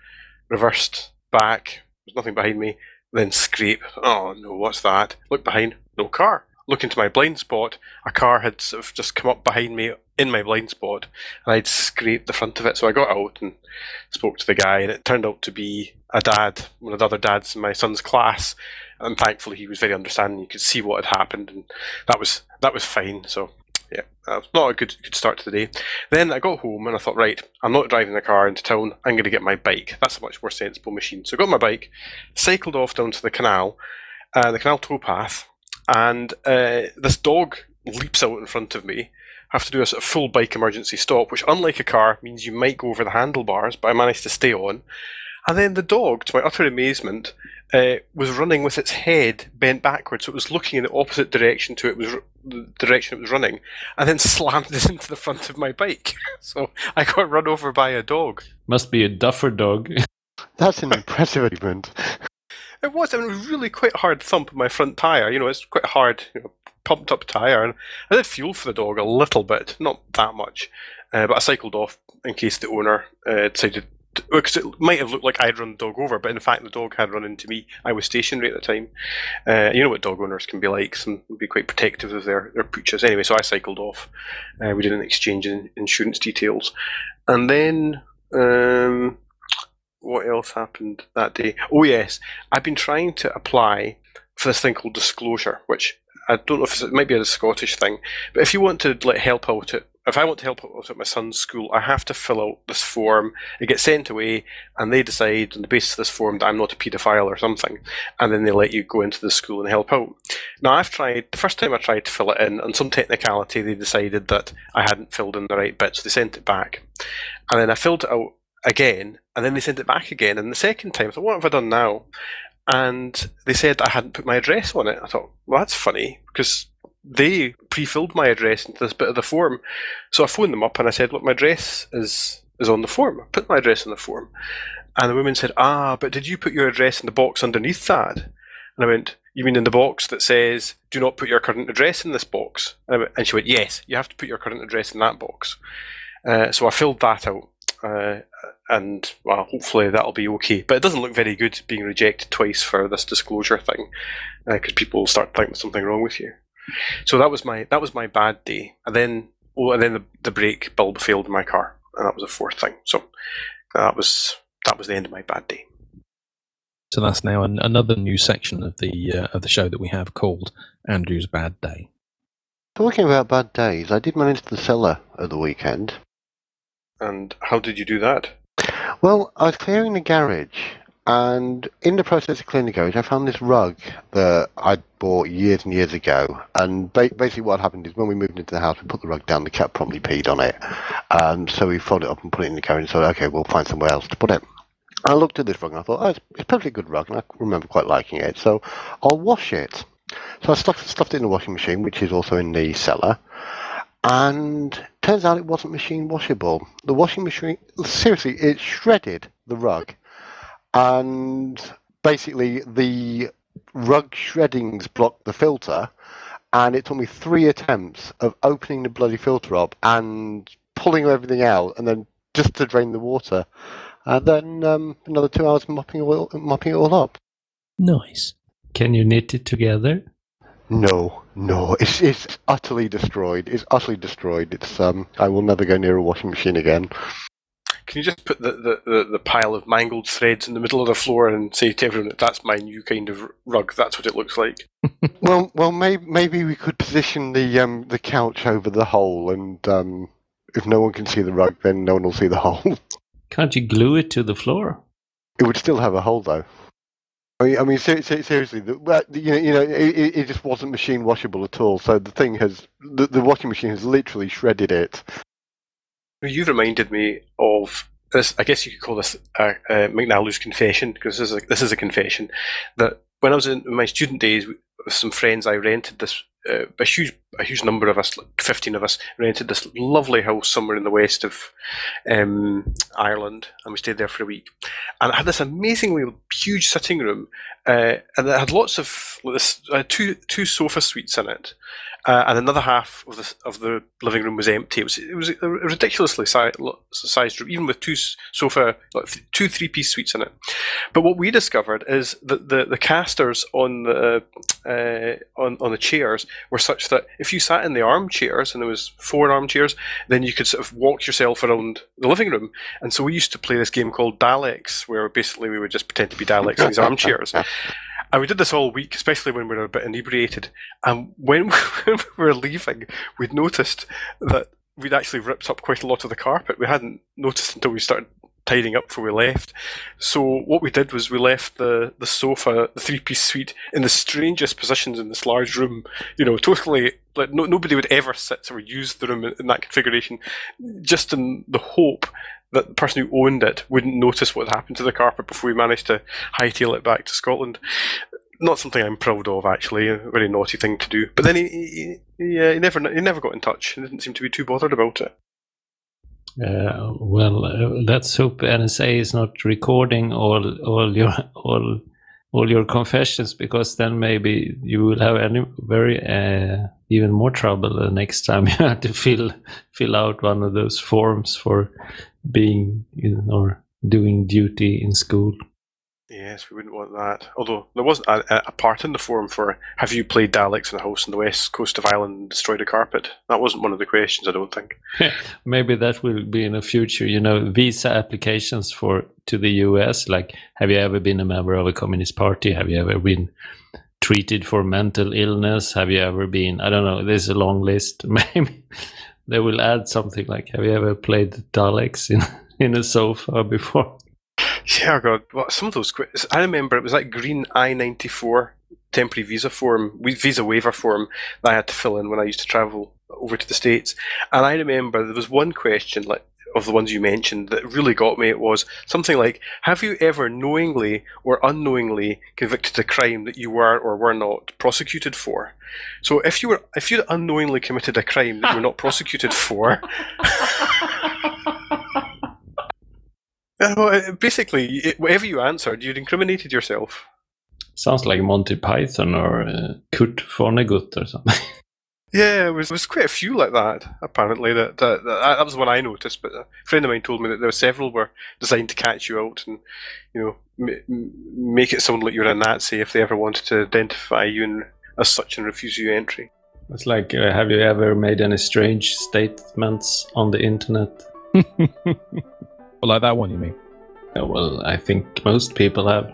reversed back, there's nothing behind me, then scrape. Oh no, what's that? Look behind, no car. Look into my blind spot, a car had sort of just come up behind me in my blind spot, and I'd scraped the front of it. So I got out and spoke to the guy, and it turned out to be a dad, one of the other dads in my son's class. And thankfully, he was very understanding. You could see what had happened, and that was that was fine. So yeah, uh, not a good good start to the day. Then I got home and I thought, right, I'm not driving the car into town. I'm going to get my bike. That's a much more sensible machine. So I got my bike, cycled off down to the canal, uh, the canal towpath, and uh, this dog leaps out in front of me. I have to do a sort of full bike emergency stop, which, unlike a car, means you might go over the handlebars, but I managed to stay on. And then the dog, to my utter amazement, uh, was running with its head bent backwards, so it was looking in the opposite direction to it was the direction it was running, and then slammed it into the front of my bike. so I got run over by a dog. Must be a duffer dog. That's an impressive achievement. It was. I mean, it was really quite hard thump on my front tire. You know, it's quite hard, you know, pumped up tire, and I did fuel for the dog a little bit, not that much, uh, but I cycled off in case the owner uh, decided because it might have looked like I'd run the dog over, but in fact the dog had run into me. I was stationary at the time. Uh, you know what dog owners can be like; some would be quite protective of their their pooches. Anyway, so I cycled off. Uh, we didn't exchange in insurance details, and then um, what else happened that day? Oh yes, I've been trying to apply for this thing called disclosure, which I don't know if it might be a Scottish thing, but if you want to like help out at if I want to help out at my son's school, I have to fill out this form. It gets sent away, and they decide on the basis of this form that I'm not a paedophile or something, and then they let you go into the school and help out. Now I've tried the first time I tried to fill it in, on some technicality they decided that I hadn't filled in the right bit, so they sent it back, and then I filled it out again, and then they sent it back again, and the second time I thought, what have I done now? And they said I hadn't put my address on it. I thought, well, that's funny because they pre-filled my address into this bit of the form. So I phoned them up and I said, look, my address is is on the form. I put my address on the form. And the woman said, ah, but did you put your address in the box underneath that? And I went, you mean in the box that says, do not put your current address in this box? And, went, and she went, yes, you have to put your current address in that box. Uh, so I filled that out. Uh, and well, hopefully that'll be okay. But it doesn't look very good being rejected twice for this disclosure thing, because people will start thinking something wrong with you. So that was my that was my bad day, and then oh, and then the, the brake bulb failed in my car, and that was the fourth thing. So that was that was the end of my bad day. So that's now an, another new section of the uh, of the show that we have called Andrew's Bad Day. Talking about bad days, I did manage the cellar at the weekend. And how did you do that? Well, I was clearing the garage, and in the process of cleaning the garage, I found this rug that I'd bought years and years ago. And ba- basically, what happened is when we moved into the house, we put the rug down. The cat promptly peed on it, and so we folded it up and put it in the garage. So okay, we'll find somewhere else to put it. I looked at this rug and I thought, oh, it's, it's a perfectly good rug, and I remember quite liking it. So I'll wash it. So I stuffed, stuffed it in the washing machine, which is also in the cellar. And turns out it wasn't machine washable. The washing machine, seriously, it shredded the rug. And basically, the rug shreddings blocked the filter. And it took me three attempts of opening the bloody filter up and pulling everything out, and then just to drain the water. And then um, another two hours mopping, all, mopping it all up. Nice. Can you knit it together? No, no, it's it's utterly destroyed. It's utterly destroyed. It's um, I will never go near a washing machine again. Can you just put the, the, the, the pile of mangled threads in the middle of the floor and say to everyone that that's my new kind of rug? That's what it looks like. well, well, maybe maybe we could position the um the couch over the hole, and um, if no one can see the rug, then no one will see the hole. Can't you glue it to the floor? It would still have a hole, though. I mean, I mean ser- ser- seriously, the, you know, you know, it, it it just wasn't machine washable at all. So the thing has, the, the washing machine has literally shredded it. You reminded me of this. I guess you could call this uh, uh, McNally's confession because this is a, this is a confession that when I was in my student days with some friends, I rented this uh, a huge a huge number of us, like fifteen of us, rented this lovely house somewhere in the west of um, Ireland, and we stayed there for a week. And it had this amazingly huge sitting room, uh, and it had lots of this, uh, two two sofa suites in it. Uh, and another half of the of the living room was empty. It was it was a ridiculously si- sized room, even with two sofa, like two three piece suites in it. But what we discovered is that the, the casters on the uh, on on the chairs were such that if you sat in the armchairs and there was four armchairs, then you could sort of walk yourself around the living room. And so we used to play this game called Daleks, where basically we would just pretend to be Daleks in these armchairs. And we did this all week, especially when we were a bit inebriated. And when we, were leaving, we'd noticed that we'd actually ripped up quite a lot of the carpet. We hadn't noticed until we started tidying up before we left. So what we did was we left the, the sofa, the three piece suite, in the strangest positions in this large room. You know, totally like no, nobody would ever sit or use the room in that configuration, just in the hope that the person who owned it wouldn't notice what had happened to the carpet before we managed to hightail it back to Scotland. Not something I'm proud of, actually. A very naughty thing to do. But then he, he, he, he never he never got in touch. He didn't seem to be too bothered about it. Uh, well, uh, let's hope NSA is not recording all all your all all your confessions because then maybe you will have any very uh, even more trouble the next time you have to fill fill out one of those forms for being in, or doing duty in school. Yes, we wouldn't want that. Although there wasn't a, a part in the forum for have you played Daleks in a house on the west coast of Ireland and destroyed a carpet? That wasn't one of the questions, I don't think. Maybe that will be in the future. You know, visa applications for to the US. Like, have you ever been a member of a communist party? Have you ever been treated for mental illness? Have you ever been? I don't know. There's a long list. Maybe they will add something like, have you ever played Daleks in in a sofa before? Yeah, oh God, well, some of those quiz. I remember it was that Green I ninety four temporary visa form, visa waiver form that I had to fill in when I used to travel over to the states. And I remember there was one question like of the ones you mentioned that really got me. It was something like, "Have you ever knowingly or unknowingly convicted a crime that you were or were not prosecuted for?" So if you were if you unknowingly committed a crime that you were not prosecuted for. Uh, well, uh, basically, it- whatever you answered, you'd incriminated yourself. Sounds like Monty Python or uh, Kurt Vonnegut or something. Yeah, it was, there was quite a few like that, apparently. That, that, that, that was one I noticed, but a friend of mine told me that there were several were designed to catch you out and, you know, m- m- make it sound like you're a Nazi if they ever wanted to identify you and, as such and refuse you entry. It's like, uh, have you ever made any strange statements on the internet? well, like that one, you mean? Yeah, well, I think most people have.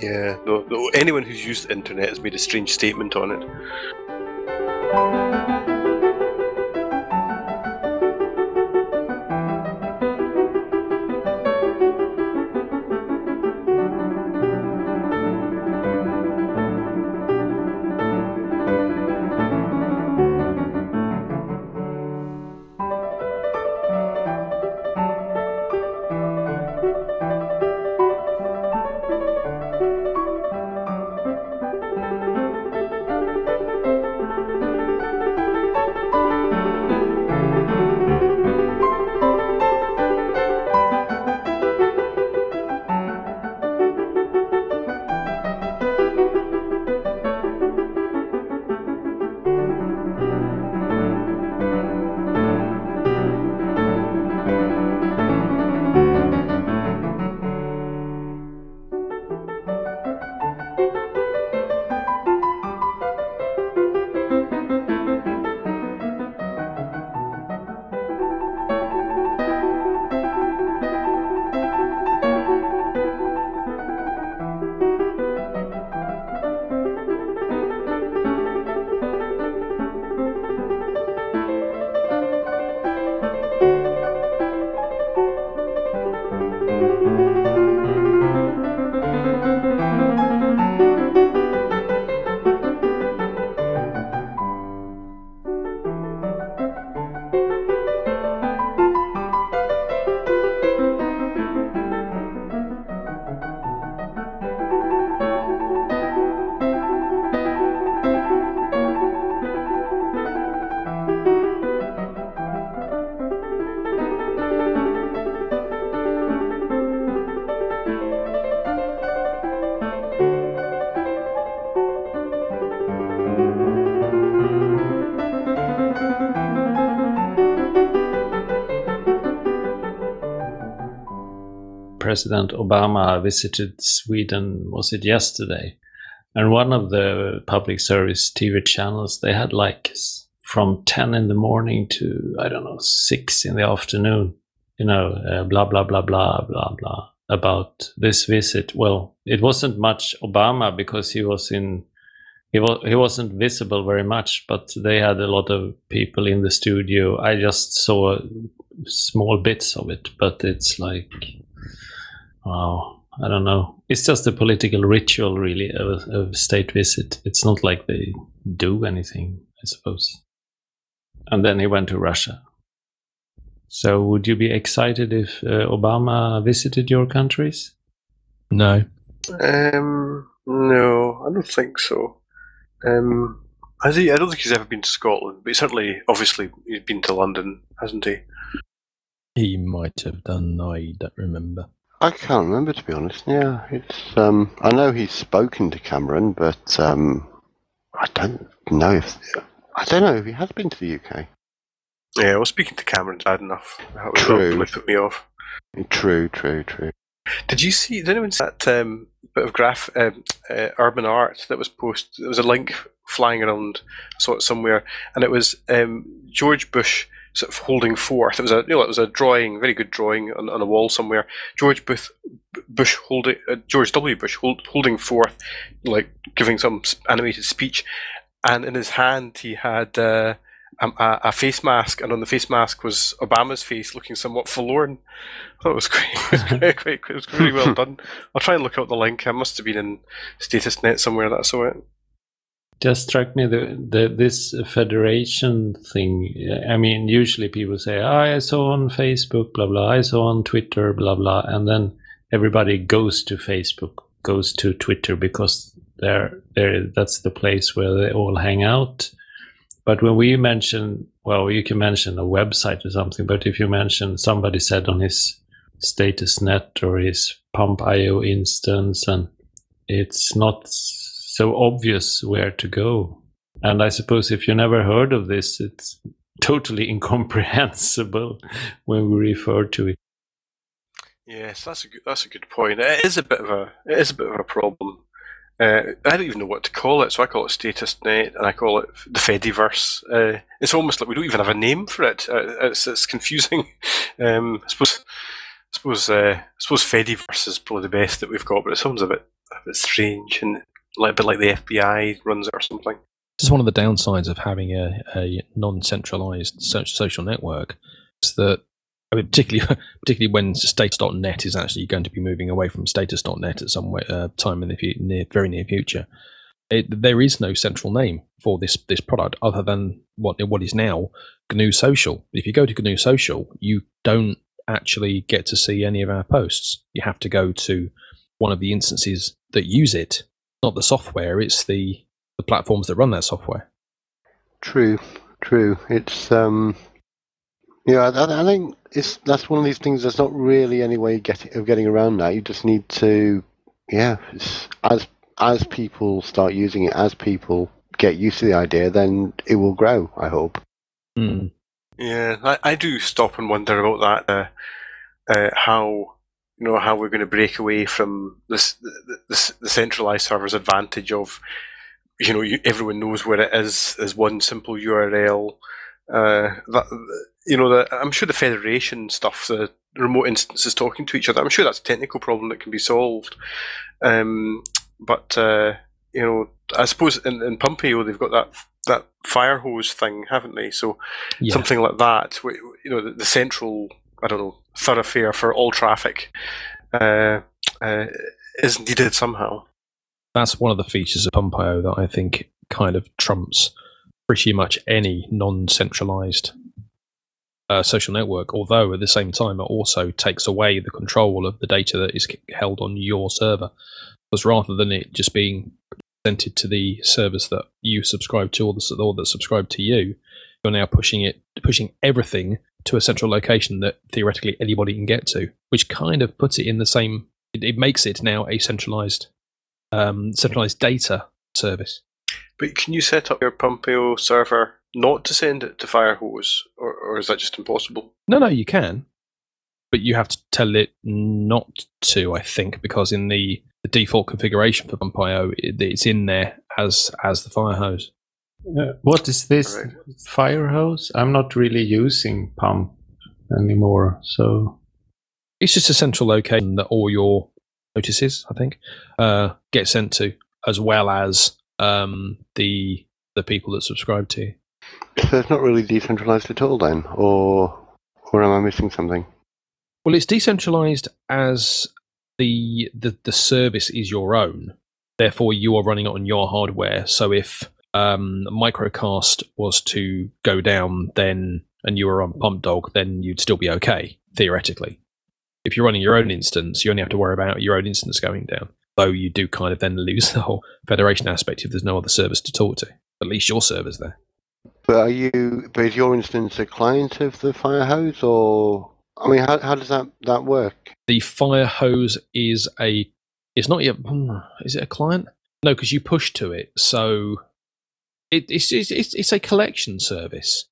Yeah, no, no, anyone who's used the internet has made a strange statement on it. President Obama visited Sweden, was it yesterday? And one of the public service TV channels, they had like from 10 in the morning to, I don't know, 6 in the afternoon, you know, uh, blah, blah, blah, blah, blah, blah, about this visit. Well, it wasn't much Obama because he was in, he, was, he wasn't visible very much, but they had a lot of people in the studio. I just saw small bits of it, but it's like, Wow, I don't know. It's just a political ritual, really, of, of a state visit. It's not like they do anything, I suppose. And then he went to Russia. So, would you be excited if uh, Obama visited your countries? No. Um, no, I don't think so. Um, has he? I don't think he's ever been to Scotland, but he certainly, obviously, he's been to London, hasn't he? He might have done. I don't remember. I can't remember to be honest. Yeah, it's. Um, I know he's spoken to Cameron, but um, I don't know if. I don't know if he has been to the UK. Yeah, well, speaking to Cameron's bad enough. That would True. really put me off. True, true, true. Did you see? Did anyone see that um, bit of graph um, uh, urban art that was posted? There was a link flying around. I saw it somewhere, and it was um, George Bush sort of holding forth. It was a you know it was a drawing, very good drawing on, on a wall somewhere. George Bush, Bush holding uh, George W. Bush hold, holding forth, like giving some animated speech, and in his hand he had. Uh, a, a a face mask, and on the face mask was Obama's face, looking somewhat forlorn. I thought it was great. it was quite, quite, it was really well done. I'll try and look out the link. I must have been in StatusNet somewhere that I saw it. Just struck me the, the this federation thing. I mean, usually people say, oh, "I saw on Facebook, blah blah. I saw on Twitter, blah blah," and then everybody goes to Facebook, goes to Twitter because they're, they're that's the place where they all hang out. But when we mention, well, you can mention a website or something. But if you mention somebody said on his status net or his pump.io instance, and it's not so obvious where to go. And I suppose if you never heard of this, it's totally incomprehensible when we refer to it. Yes, that's a good, that's a good point. It is a bit of a it is a bit of a problem. Uh, I don't even know what to call it, so I call it StatusNet and I call it the Fediverse. Uh, it's almost like we don't even have a name for it. Uh, it's it's confusing. Um, I suppose I suppose uh, I suppose Fediverse is probably the best that we've got, but it sounds a bit a bit strange and like, a bit like the FBI runs it or something. This is one of the downsides of having a, a non-centralized social network. Is that I mean, particularly particularly when status.net is actually going to be moving away from status.net at some way, uh, time in the near, very near future. It, there is no central name for this this product other than what what is now GNU Social. If you go to GNU Social, you don't actually get to see any of our posts. You have to go to one of the instances that use it, not the software. It's the the platforms that run that software. True, true. It's um, yeah. I, I think it's that's one of these things. There's not really any way get, of getting around that. You just need to, yeah. It's, as as people start using it, as people get used to the idea, then it will grow. I hope. Mm. Yeah, I, I do stop and wonder about that. Uh, uh, how you know how we're going to break away from this the, the, the centralized server's advantage of you know you, everyone knows where it is as one simple URL. Uh, that you know, the, I'm sure the federation stuff, the remote instances talking to each other. I'm sure that's a technical problem that can be solved. Um, but uh, you know, I suppose in, in Pump.io they've got that that fire hose thing, haven't they? So Yeah. something like that. You know, the, the central, I don't know, thoroughfare for all traffic uh, uh, is needed somehow. that's one of the features of Pump.io that I think kind of trumps pretty much any non-centralized uh, social network. Although at the same time, it also takes away the control of the data that is held on your server, because rather than it just being presented to the service that you subscribe to or, the, or that subscribe to you, you're now pushing it, pushing everything to a central location that theoretically anybody can get to, which kind of puts it in the same. It, it makes it now a centralized um, centralized data service. But can you set up your Pump.io server not to send it to Firehose, or, or is that just impossible? No, no, you can, but you have to tell it not to. I think because in the, the default configuration for Pump.io, it, it's in there as as the fire hose. Uh, what is this Right. fire hose? I'm not really using pump anymore, so It's just a central location that all your notices, I think, uh, get sent to, as well as um, the the people that subscribe to. you. So it's not really decentralized at all, then, or or am I missing something? Well, it's decentralized as the, the the service is your own. Therefore, you are running it on your hardware. So if um, Microcast was to go down, then and you were on Pump Dog, then you'd still be okay theoretically. If you're running your own instance, you only have to worry about your own instance going down. Though you do kind of then lose the whole federation aspect if there's no other service to talk to. At least your server's there. But are you? But is your instance a client of the Firehose, or I mean, how how does that that work? the fire hose is a it's not yet hmm, is it a client no because you push to it so it, it's, it's it's a collection service.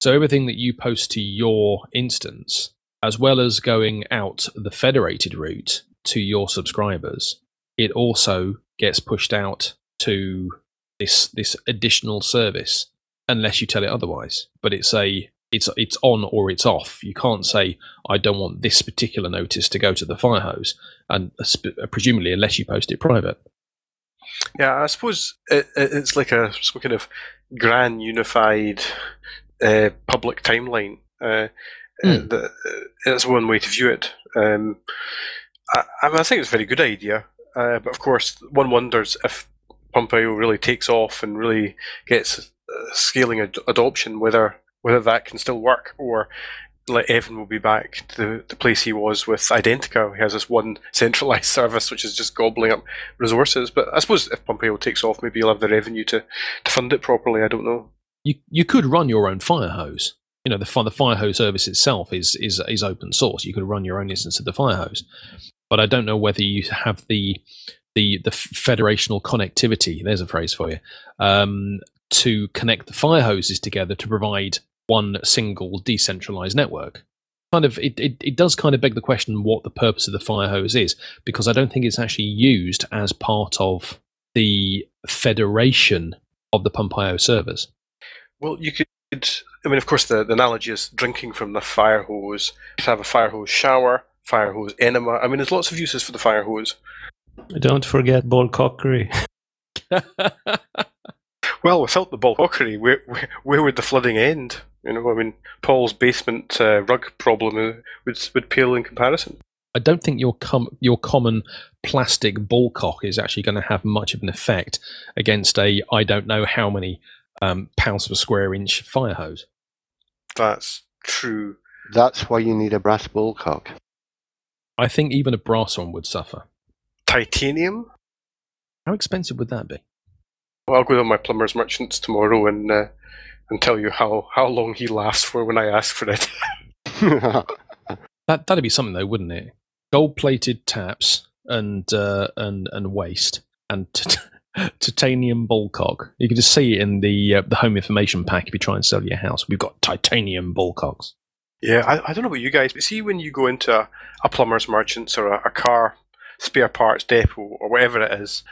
So everything that you post to your instance as well as going out the federated route to your subscribers it also gets pushed out to this this additional service unless you tell it otherwise. But it's a it's it's on or it's off. You can't say I don't want this particular notice to go to the fire hose, and uh, presumably unless you post it private. Yeah, I suppose it, it, it's like a some kind of grand unified uh, public timeline. Uh, uh, Hmm. uh, that's one way to view it. Um, I, I, mean, I think it's a very good idea, uh, but of course, one wonders if Pump.io really takes off and really gets uh, scaling ad- adoption, whether whether that can still work or like Evan will be back to the, the place he was with Identica. He has this one centralized service which is just gobbling up resources. But I suppose if Pump.io takes off, maybe you'll have the revenue to, to fund it properly. I don't know. You you could run your own fire hose. You know, the fi- the fire hose service itself is is is open source. You could run your own instance of the fire hose, but I don't know whether you have the the the federational connectivity. There's a phrase for you um, to connect the fire hoses together to provide one single decentralized network. Kind of, it, it, it does kind of beg the question what the purpose of the fire hose is, because I don't think it's actually used as part of the federation of the Pump.io servers. Well, you could. I mean, of course, the, the analogy is drinking from the fire hose. You could have a fire hose shower, fire hose enema. I mean, there's lots of uses for the fire hose. Don't forget ball cockery. Well, without the ballcockery, where, where where would the flooding end? You know, I mean, Paul's basement uh, rug problem uh, would would pale in comparison. I don't think your com- your common plastic ballcock is actually going to have much of an effect against a I don't know how many um, pounds per square inch fire hose. That's true. That's why you need a brass ballcock. I think even a brass one would suffer. Titanium. How expensive would that be? Well, I'll go to my plumber's merchants tomorrow and uh, and tell you how, how long he lasts for when I ask for it. That that'd be something though, wouldn't it? Gold plated taps and uh, and and waste and t- titanium ballcock. You can just see it in the uh, the home information pack if you try and sell your house. We've got titanium ballcocks. Yeah, I, I don't know about you guys, but see when you go into a, a plumber's merchants or a, a car spare parts depot or whatever it is,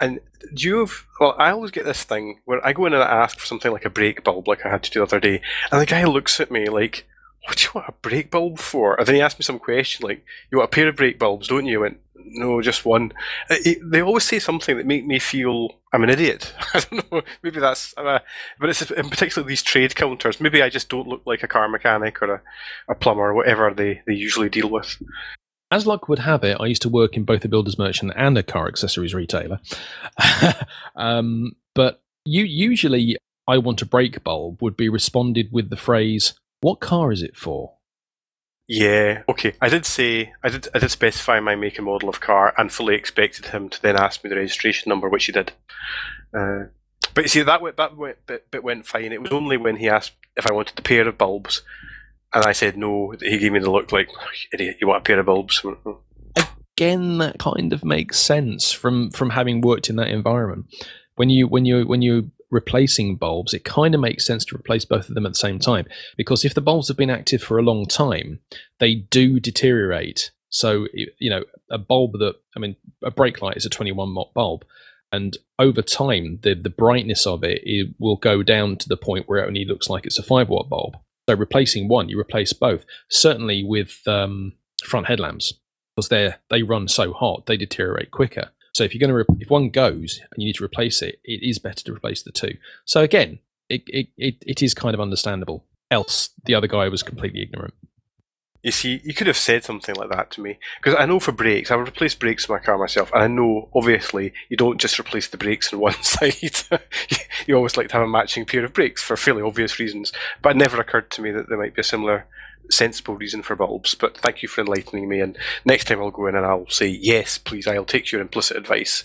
and do you have? Well, I always get this thing where I go in and I ask for something like a brake bulb, like I had to do the other day, and the guy looks at me like, "What do you want a brake bulb for?" And then he asked me some question like, "You want a pair of brake bulbs, don't you?" I went, "No, just one." Uh, they always say something that make me feel I'm an idiot. I don't know. Maybe that's, uh, but it's in particular these trade counters. Maybe I just don't look like a car mechanic or a, a plumber or whatever they, they usually deal with. As luck would have it, I used to work in both a builder's merchant and a car accessories retailer. um, but you usually, I want a brake bulb would be responded with the phrase, "What car is it for?" Yeah, okay. I did say I did I did specify my make and model of car and fully expected him to then ask me the registration number, which he did. Uh, but you see that went, that went, bit, bit went fine. It was only when he asked if I wanted a pair of bulbs, and I said no. He gave me the look like "Oh, idiot. You want a pair of bulbs? Again, that kind of makes sense from from having worked in that environment. When you when you when you're replacing bulbs, it kind of makes sense to replace both of them at the same time because if the bulbs have been active for a long time, they do deteriorate. So you know, a bulb that I mean, a brake light is a 21 watt bulb, and over time, the the brightness of it, it will go down to the point where it only looks like it's a five watt bulb. So replacing one, you replace both. Certainly with um, front headlamps, because they they run so hot, they deteriorate quicker. So if you're going to re- if one goes and you need to replace it, it is better to replace the two. So again, it it, it, it is kind of understandable. Else, the other guy was completely ignorant. You see, you could have said something like that to me because I know for brakes, I've replaced brakes in my car myself, and I know obviously you don't just replace the brakes on one side. you always like to have a matching pair of brakes for fairly obvious reasons. But it never occurred to me that there might be a similar sensible reason for bulbs. But thank you for enlightening me. And next time I'll go in and I'll say yes, please. I'll take your implicit advice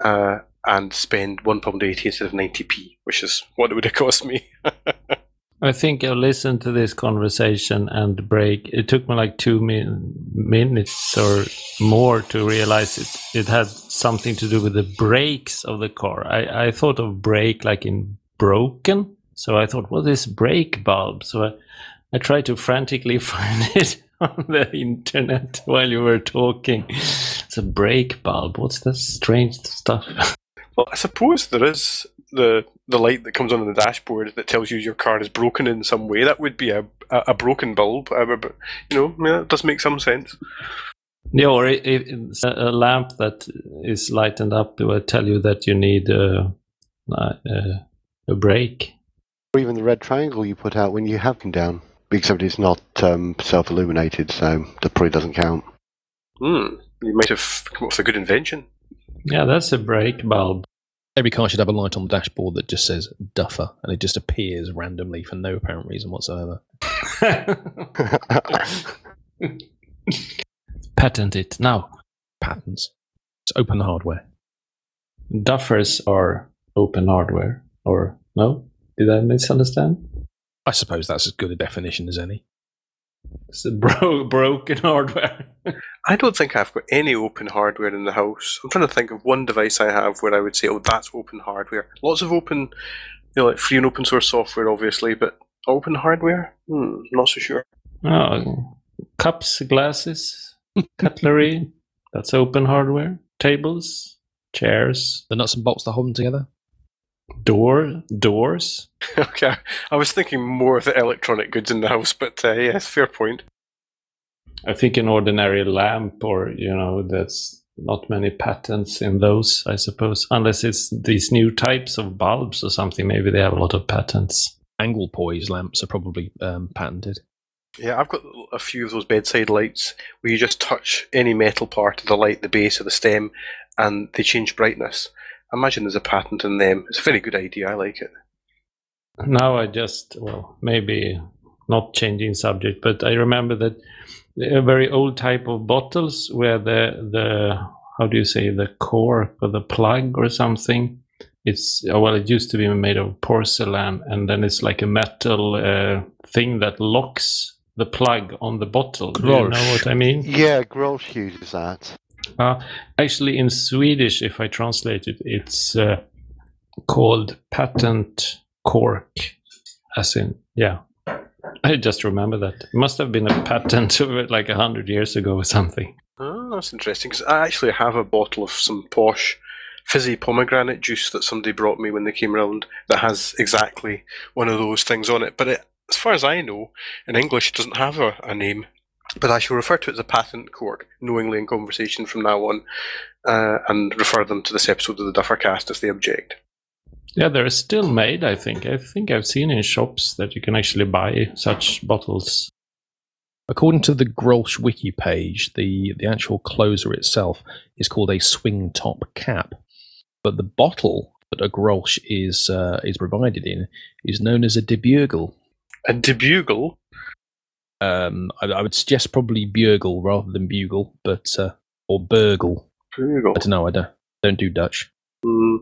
uh, and spend one pound eighty instead of ninety p, which is what it would have cost me. I think I listened to this conversation and break. It took me like two min- minutes or more to realize it. It had something to do with the brakes of the car. I, I thought of brake like in broken. So I thought, well, what is brake bulb? So I, I tried to frantically find it on the internet while you were talking. It's a brake bulb. What's this strange stuff? Well, I suppose there is the the light that comes on in the dashboard that tells you your car is broken in some way. That would be a a, a broken bulb. Uh, but, you know, yeah, it does make some sense. Yeah, or it, it, it's a a lamp that is lightened up will tell you that you need a, a, a brake. Or even the red triangle you put out when you have them down. Except it's not um, self illuminated, so that probably doesn't count. Hmm. You might have come up with a good invention. Yeah, that's a brake bulb. Every car should have a light on the dashboard that just says Duffer, and it just appears randomly for no apparent reason whatsoever. Patent it now. Patents. It's open hardware. Duffers are open hardware, or no? Did I misunderstand? I suppose that's as good a definition as any. It's a bro- broken hardware. I don't think I've got any open hardware in the house. I'm trying to think of one device I have where I would say, "Oh, that's open hardware." Lots of open, you know, like free and open source software, obviously, but open hardware, hmm, not so sure. oh, cups, glasses, cutlery. That's open hardware. Tables, chairs, The nuts and bolts that hold them together. Door, doors. okay, I was thinking more of the electronic goods in the house, but uh, yes, fair point. I think an ordinary lamp, or you know, there's not many patents in those, I suppose, unless it's these new types of bulbs or something. Maybe they have a lot of patents. Angle poise lamps are probably um, patented. Yeah, I've got a few of those bedside lights where you just touch any metal part of the light, the base or the stem, and they change brightness. I imagine there's a patent in them. It's a very good idea. I like it. Now I just, well, maybe not changing subject, but I remember that a very old type of bottles where the the how do you say the cork or the plug or something. It's uh, well, it used to be made of porcelain, and then it's like a metal uh, thing that locks the plug on the bottle. Do you know Grolsch. what I mean? yeah, Grolsch uses that. Uh, actually, in Swedish, if I translate it, it's uh, called patent cork. As in, yeah. I just remember that. It must have been a patent of it like a hundred years ago or something. Oh, that's interesting. Because I actually have a bottle of some posh fizzy pomegranate juice that somebody brought me when they came around that has exactly one of those things on it. But it, as far as I know, in English it doesn't have a, a name. But I shall refer to it as a patent cork, knowingly in conversation from now on, uh, and refer them to this episode of the Duffercast if they object. Yeah, they're still made, I think. I think I've seen in shops that you can actually buy such bottles. According to the Grolsch wiki page, the, the actual closer itself is called a swing top cap, but the bottle that a Grolsch is uh, is provided in is known as a debugle. A debugle? Um, I, I would suggest probably bugle rather than bugle, but uh, or burgle. Debugle. I don't know. I don't don't do Dutch. Mm,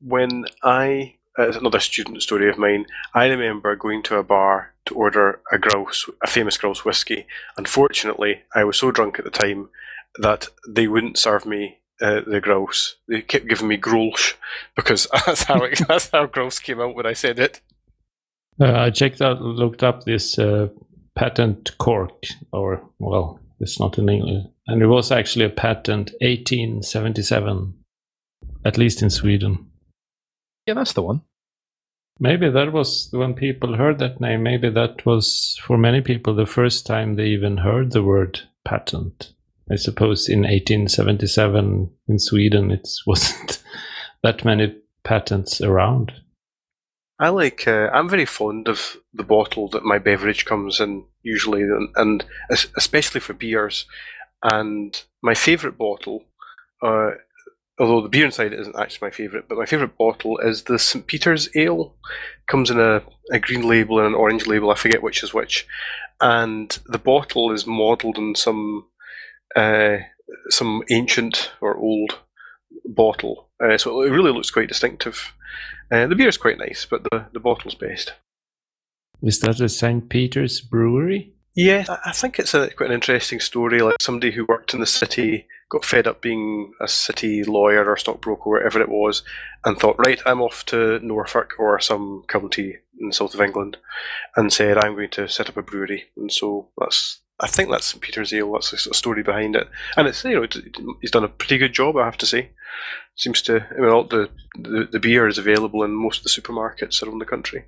when I, uh, it's another student story of mine, I remember going to a bar to order a grouse, a famous grouse whiskey. Unfortunately, I was so drunk at the time that they wouldn't serve me uh, the grouse. They kept giving me grolsch because that's how it, that's how grouse came out when I said it. Uh, I checked out, looked up this uh, patent cork, or well, it's not in English, and it was actually a patent 1877, at least in Sweden. Yeah, that's the one. Maybe that was when people heard that name. Maybe that was for many people the first time they even heard the word patent. I suppose in 1877 in Sweden it wasn't that many patents around. I like. Uh, I'm very fond of the bottle that my beverage comes in usually, and, and especially for beers. And my favourite bottle, uh, although the beer inside isn't actually my favourite, but my favourite bottle is the St Peter's Ale. Comes in a, a green label and an orange label. I forget which is which. And the bottle is modelled on some uh, some ancient or old bottle, uh, so it really looks quite distinctive. Uh, the beer is quite nice, but the, the bottle's best. Is that a St. Peter's brewery? Yeah, I- think it's a, quite an interesting story. Like somebody who worked in the city got fed up being a city lawyer or stockbroker, or whatever it was, and thought, right, I'm off to Norfolk or some county in the south of England, and said, I'm going to set up a brewery. And so that's, I think that's St Peter's Ale. That's sort story behind it, and it's you know he's done a pretty good job, I have to say. Seems to, well the, the the beer is available in most of the supermarkets around the country.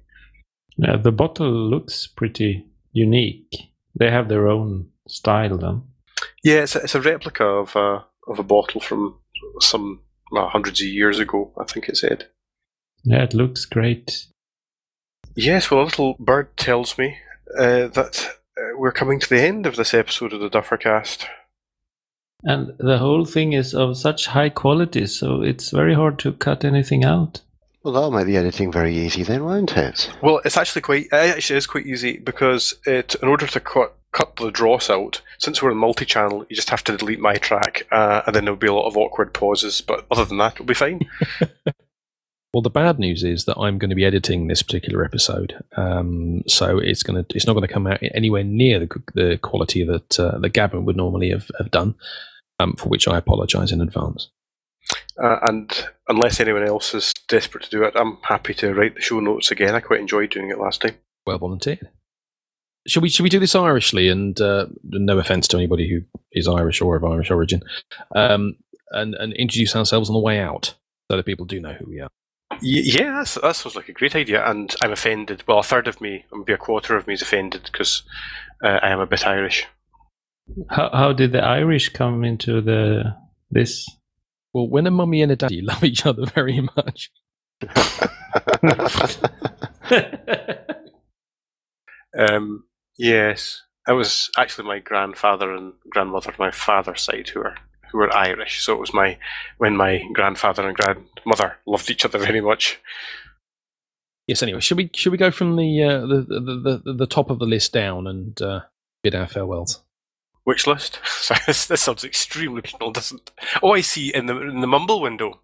Yeah, the bottle looks pretty unique. They have their own style then. Yeah, it's a, it's a replica of a of a bottle from some well, hundreds of years ago. I think it said. Yeah, it looks great. Yes, well, a little bird tells me uh, that uh, we're coming to the end of this episode of the Duffercast. And the whole thing is of such high quality, so it's very hard to cut anything out. Well, that'll make the editing very easy then, won't it? Well, it's actually quite. It actually is quite easy because it, in order to cut cut the dross out, since we're in multi-channel, you just have to delete my track, uh, and then there'll be a lot of awkward pauses. But other than that, it'll be fine. Well, the bad news is that I'm going to be editing this particular episode, um, so it's going to it's not going to come out anywhere near the, the quality that uh, that Gavin would normally have, have done, um, for which I apologise in advance. Uh, and unless anyone else is desperate to do it, I'm happy to write the show notes again. I quite enjoyed doing it last time. Well volunteered. Should we should we do this Irishly? And uh, no offence to anybody who is Irish or of Irish origin, um, and and introduce ourselves on the way out so that people do know who we are. Yeah, that's, that sounds like a great idea. And I'm offended. Well, a third of me, maybe a quarter of me, is offended because uh, I am a bit Irish. How how did the Irish come into the this? Well, when a mummy and a daddy love each other very much, Um, yes, it was actually my grandfather and grandmother my father's side who were who were Irish. So it was my when my grandfather and grandmother loved each other very much. yes. Anyway, should we should we go from the uh, the, the, the the top of the list down and uh, bid our farewells? Which list? Sorry, this, this sounds extremely penal, doesn't? Oh, I see in the in the mumble window.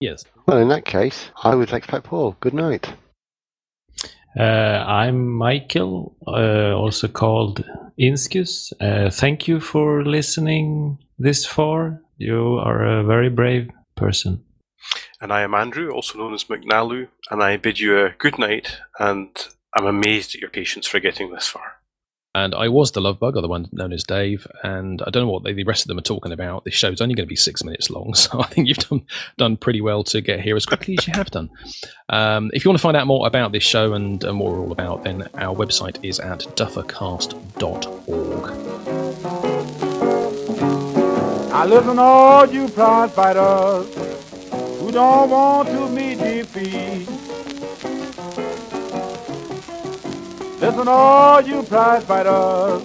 Yes. Well, in that case, I would expect Paul. Good night. Uh, I'm Michael, uh, also called Inscus. Uh, thank you for listening this far. You are a very brave person. And I am Andrew, also known as McNalu, and I bid you a good night. And I'm amazed at your patience for getting this far. And I was the love bug, or the one known as Dave. And I don't know what the rest of them are talking about. This show's only going to be six minutes long, so I think you've done done pretty well to get here as quickly as you have done. Um, if you want to find out more about this show and, and what we're all about, then our website is at duffercast.org. Now listen, all you prize fighters who don't want to meet defeat. Listen, all you prize fighters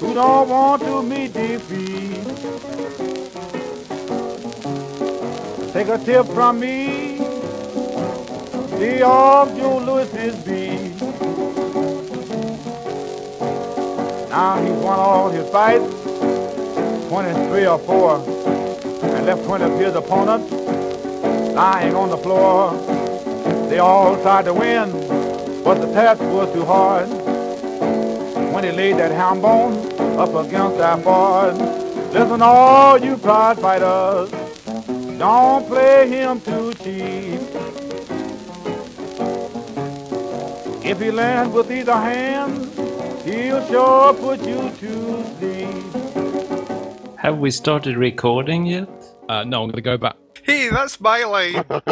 who don't want to meet defeat. Take a tip from me, be off Joe Louis's beat. Now he's won all his fights. 23 or 4 and left 20 of his opponents lying on the floor. They all tried to win, but the task was too hard. When he laid that ham bone up against that board, listen, all you prize fighters, don't play him too cheap. If he lands with either hand, he'll sure put you to sleep. Have we started recording yet? Uh, no, I'm going to go back. Hey, that's my line. I'm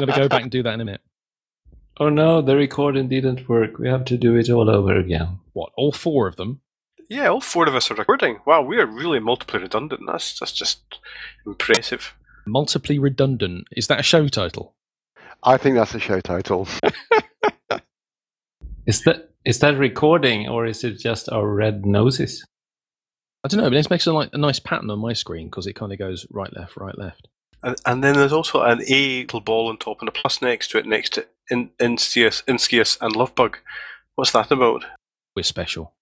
going to go back and do that in a minute. Oh no, the recording didn't work. We have to do it all over again. What? All four of them? yeah, all four of us are recording. Wow, we are really multiply redundant. That's that's just impressive. Multiply redundant. Is that a show title? I think that's a show title. Is that is that recording or is it just our red noses? I don't know, but it makes a, like, a nice pattern on my screen because it kind of goes right, left, right, left. And, and then there's also an A little ball on top and a plus next to it, next to in, Inskius, Inskius and Lovebug. What's that about? We're special.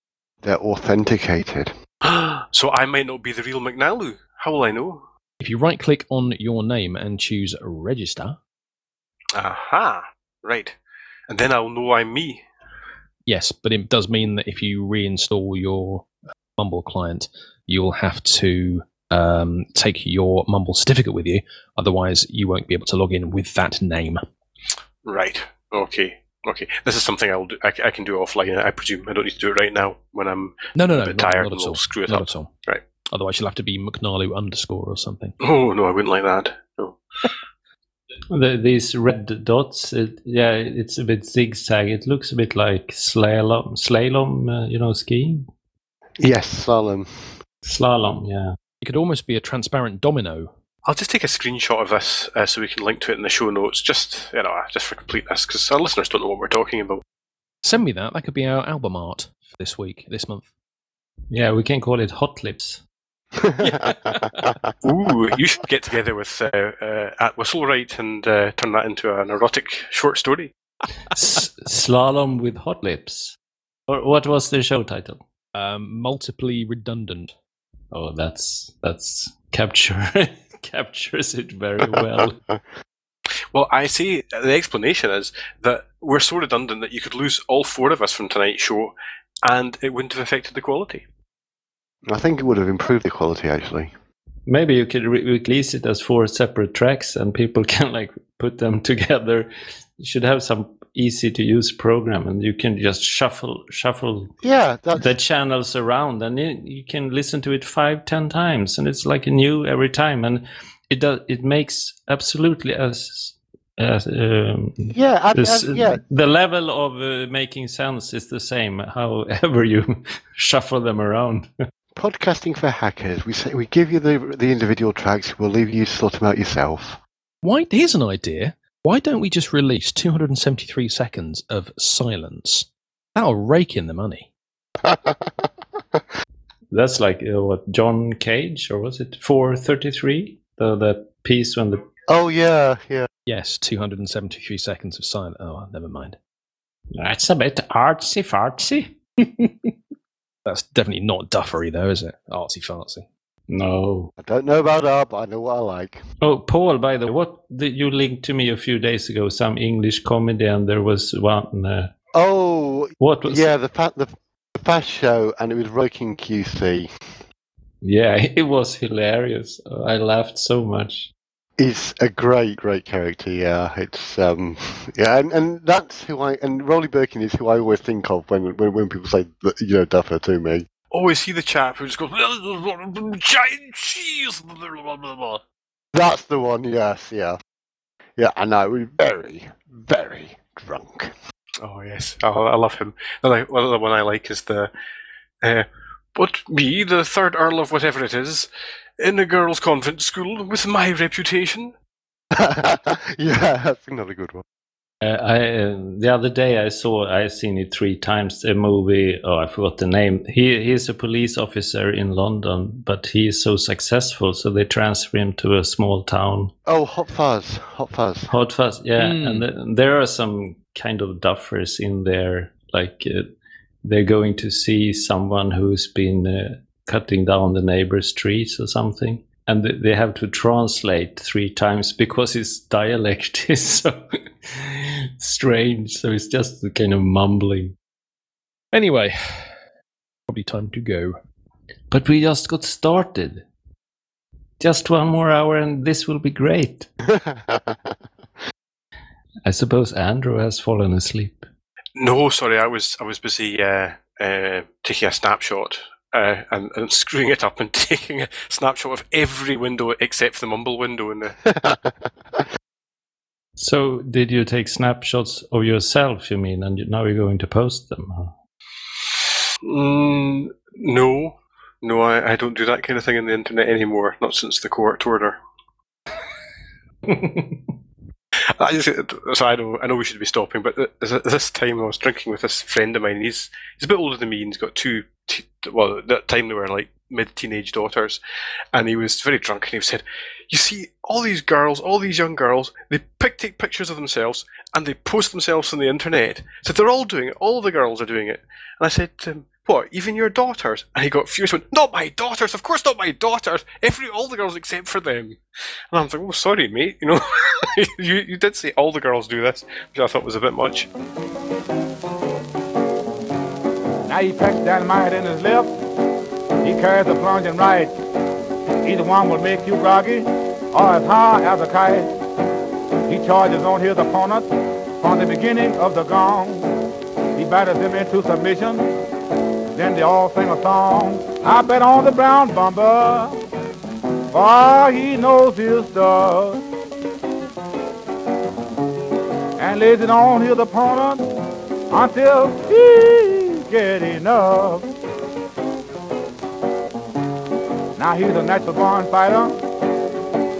They're authenticated. so I might not be the real McNalu. How will I know? If you right click on your name and choose register, Aha! Right. And then I'll know I'm me. yes, but it does mean that if you reinstall your Mumble client, you'll have to um, take your Mumble certificate with you. Otherwise, you won't be able to log in with that name. Right. Okay. Okay. This is something I'll do. I, c- I can do offline. I presume I don't need to do it right now when I'm No, no, no, a bit not, tired not at all. will screw it Not up. at all. Right. Otherwise, you'll have to be McNarlu underscore or something. Oh no, I wouldn't like that. No. The, these red dots, it, yeah, it's a bit zigzag. It looks a bit like slalom, slalom, uh, you know, skiing. Yes, Slalom. Slalom, yeah. It could almost be a transparent domino. I'll just take a screenshot of this uh, so we can link to it in the show notes, just you know, just for completeness, because our listeners don't know what we're talking about. Send me that. That could be our album art for this week, this month. Yeah, we can call it hot lips. Ooh, you should get together with uh, uh, at Whistlewright and uh, turn that into an erotic short story. S- slalom with hot lips. Or what was the show title? Um, multiply redundant. Oh, that's that's capture captures it very well. Well, I see the explanation is that we're so redundant that you could lose all four of us from tonight's show, and it wouldn't have affected the quality. I think it would have improved the quality actually. Maybe you could re- release it as four separate tracks, and people can like put them together. You should have some easy to use program, and you can just shuffle shuffle Yeah, that's the channels around, and you, you can listen to it five, ten times, and it's like new every time, and it does it makes absolutely as as um, yeah, I, this, I, yeah. the level of uh, making sense is the same, however you shuffle them around. Podcasting for hackers. We say we give you the the individual tracks. We'll leave you to sort them out yourself. Why? Here's an idea. Why don't we just release 273 seconds of silence? That'll rake in the money. That's like uh, what John Cage, or was it 433? The that piece when the Oh yeah, yeah. Yes, 273 seconds of silence. Oh, never mind. that's a bit artsy fartsy. That's definitely not duffery, though, is it? Artsy fartsy. No. I don't know about art, but I know what I like. Oh, Paul, by the way, what did you linked to me a few days ago? Some English comedy, and there was one. Uh, Oh what was? yeah, the fa- the, the fast show, and it was Roking QC. yeah, it was hilarious. I laughed so much. He's a great, great character. Yeah, it's um, yeah, and, and that's who I and Rowley Birkin is who I always think of when when, when people say you know Duffer to me. Oh, is he the chap who just goes giant cheese? blah, blah, blah, blah." That's the one. Yes, yeah, yeah. I know. We're very, very drunk. Oh yes, oh, I love him. The one I like is the, uh, but me, the third Earl of whatever it is, in a girls' convent school with my reputation. yeah, that's another good one. Uh, I uh, the other day I saw I seen it three times a movie. Oh, I forgot the name. He he's a police officer in London, but he is so successful, so they transfer him to a small town. Oh, Hot Fuzz, Hot Fuzz. Hot Fuzz, yeah. Mm. And th- there are some kind of duffers in there, like uh, they're going to see someone who's been uh, cutting down the neighbor's trees or something. And they have to translate three times because his dialect is so strange. So it's just the kind of mumbling. Anyway, probably time to go. But we just got started. Just one more hour and this will be great. I suppose Andrew has fallen asleep. No, sorry, I was I was busy uh, uh, taking a snapshot uh, and, and screwing it up and taking a snapshot of every window except the mumble window in the. So, did you take snapshots of yourself, you mean, and now you're going to post them? Mm, no, no, I, I don't do that kind of thing on the internet anymore. Not since the court order. I just, so I know I know we should be stopping, but th- th- this time I was drinking with this friend of mine. He's he's a bit older than me, and he's got two. Well, at that time they were like mid-teenage daughters, and he was very drunk, and he said, "You see, all these girls, all these young girls, they pick take pictures of themselves and they post themselves on the internet. So they're all doing it. All the girls are doing it." And I said to him, "What? Even your daughters?" And he got furious. Went, "Not my daughters! Of course not my daughters! Every all the girls except for them." And I was like, "Oh, sorry, mate. You know, you you did say all the girls do this, which I thought was a bit much." Now he packs dynamite in his left. He carries a plunging right. Either one will make you groggy or as high as a kite. He charges on his opponent from the beginning of the gong. He batters them into submission. Then they all sing a song. I bet on the brown bumper, for he knows his stuff. And lays it on his opponent until he get enough. Now he's a natural born fighter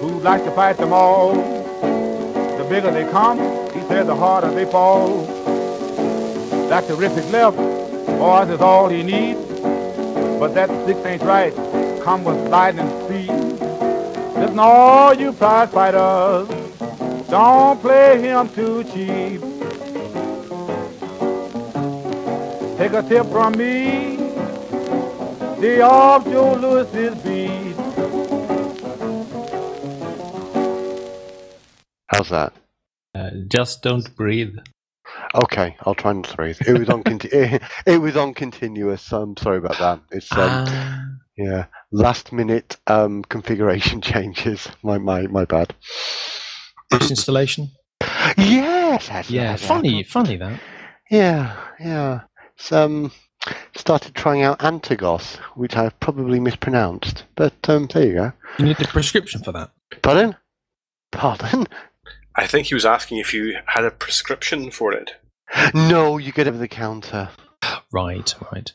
who likes to fight them all. The bigger they come, he says, the harder they fall. That terrific left, boys, is all he needs. But that six ain't right. come with lightning speed. Listen, all you prize fighters, don't play him too cheap. Take a tip from me, stay off Joe Louis's beat. How's that? Uh, just don't breathe. Okay, I'll try and breathe. It was on conti- it, was on continuous. So I'm sorry about that. It's um, Ah, yeah, last minute um, configuration changes. My my my bad. voice installation. Yes. that's- Yeah, that's- funny, funny that. Yeah, yeah. It's, um, started trying out Antagos, which I've probably mispronounced. But um, there you go. You need a prescription for that. Pardon? Pardon? I think he was asking if you had a prescription for it. No, you get it over the counter. Right, right.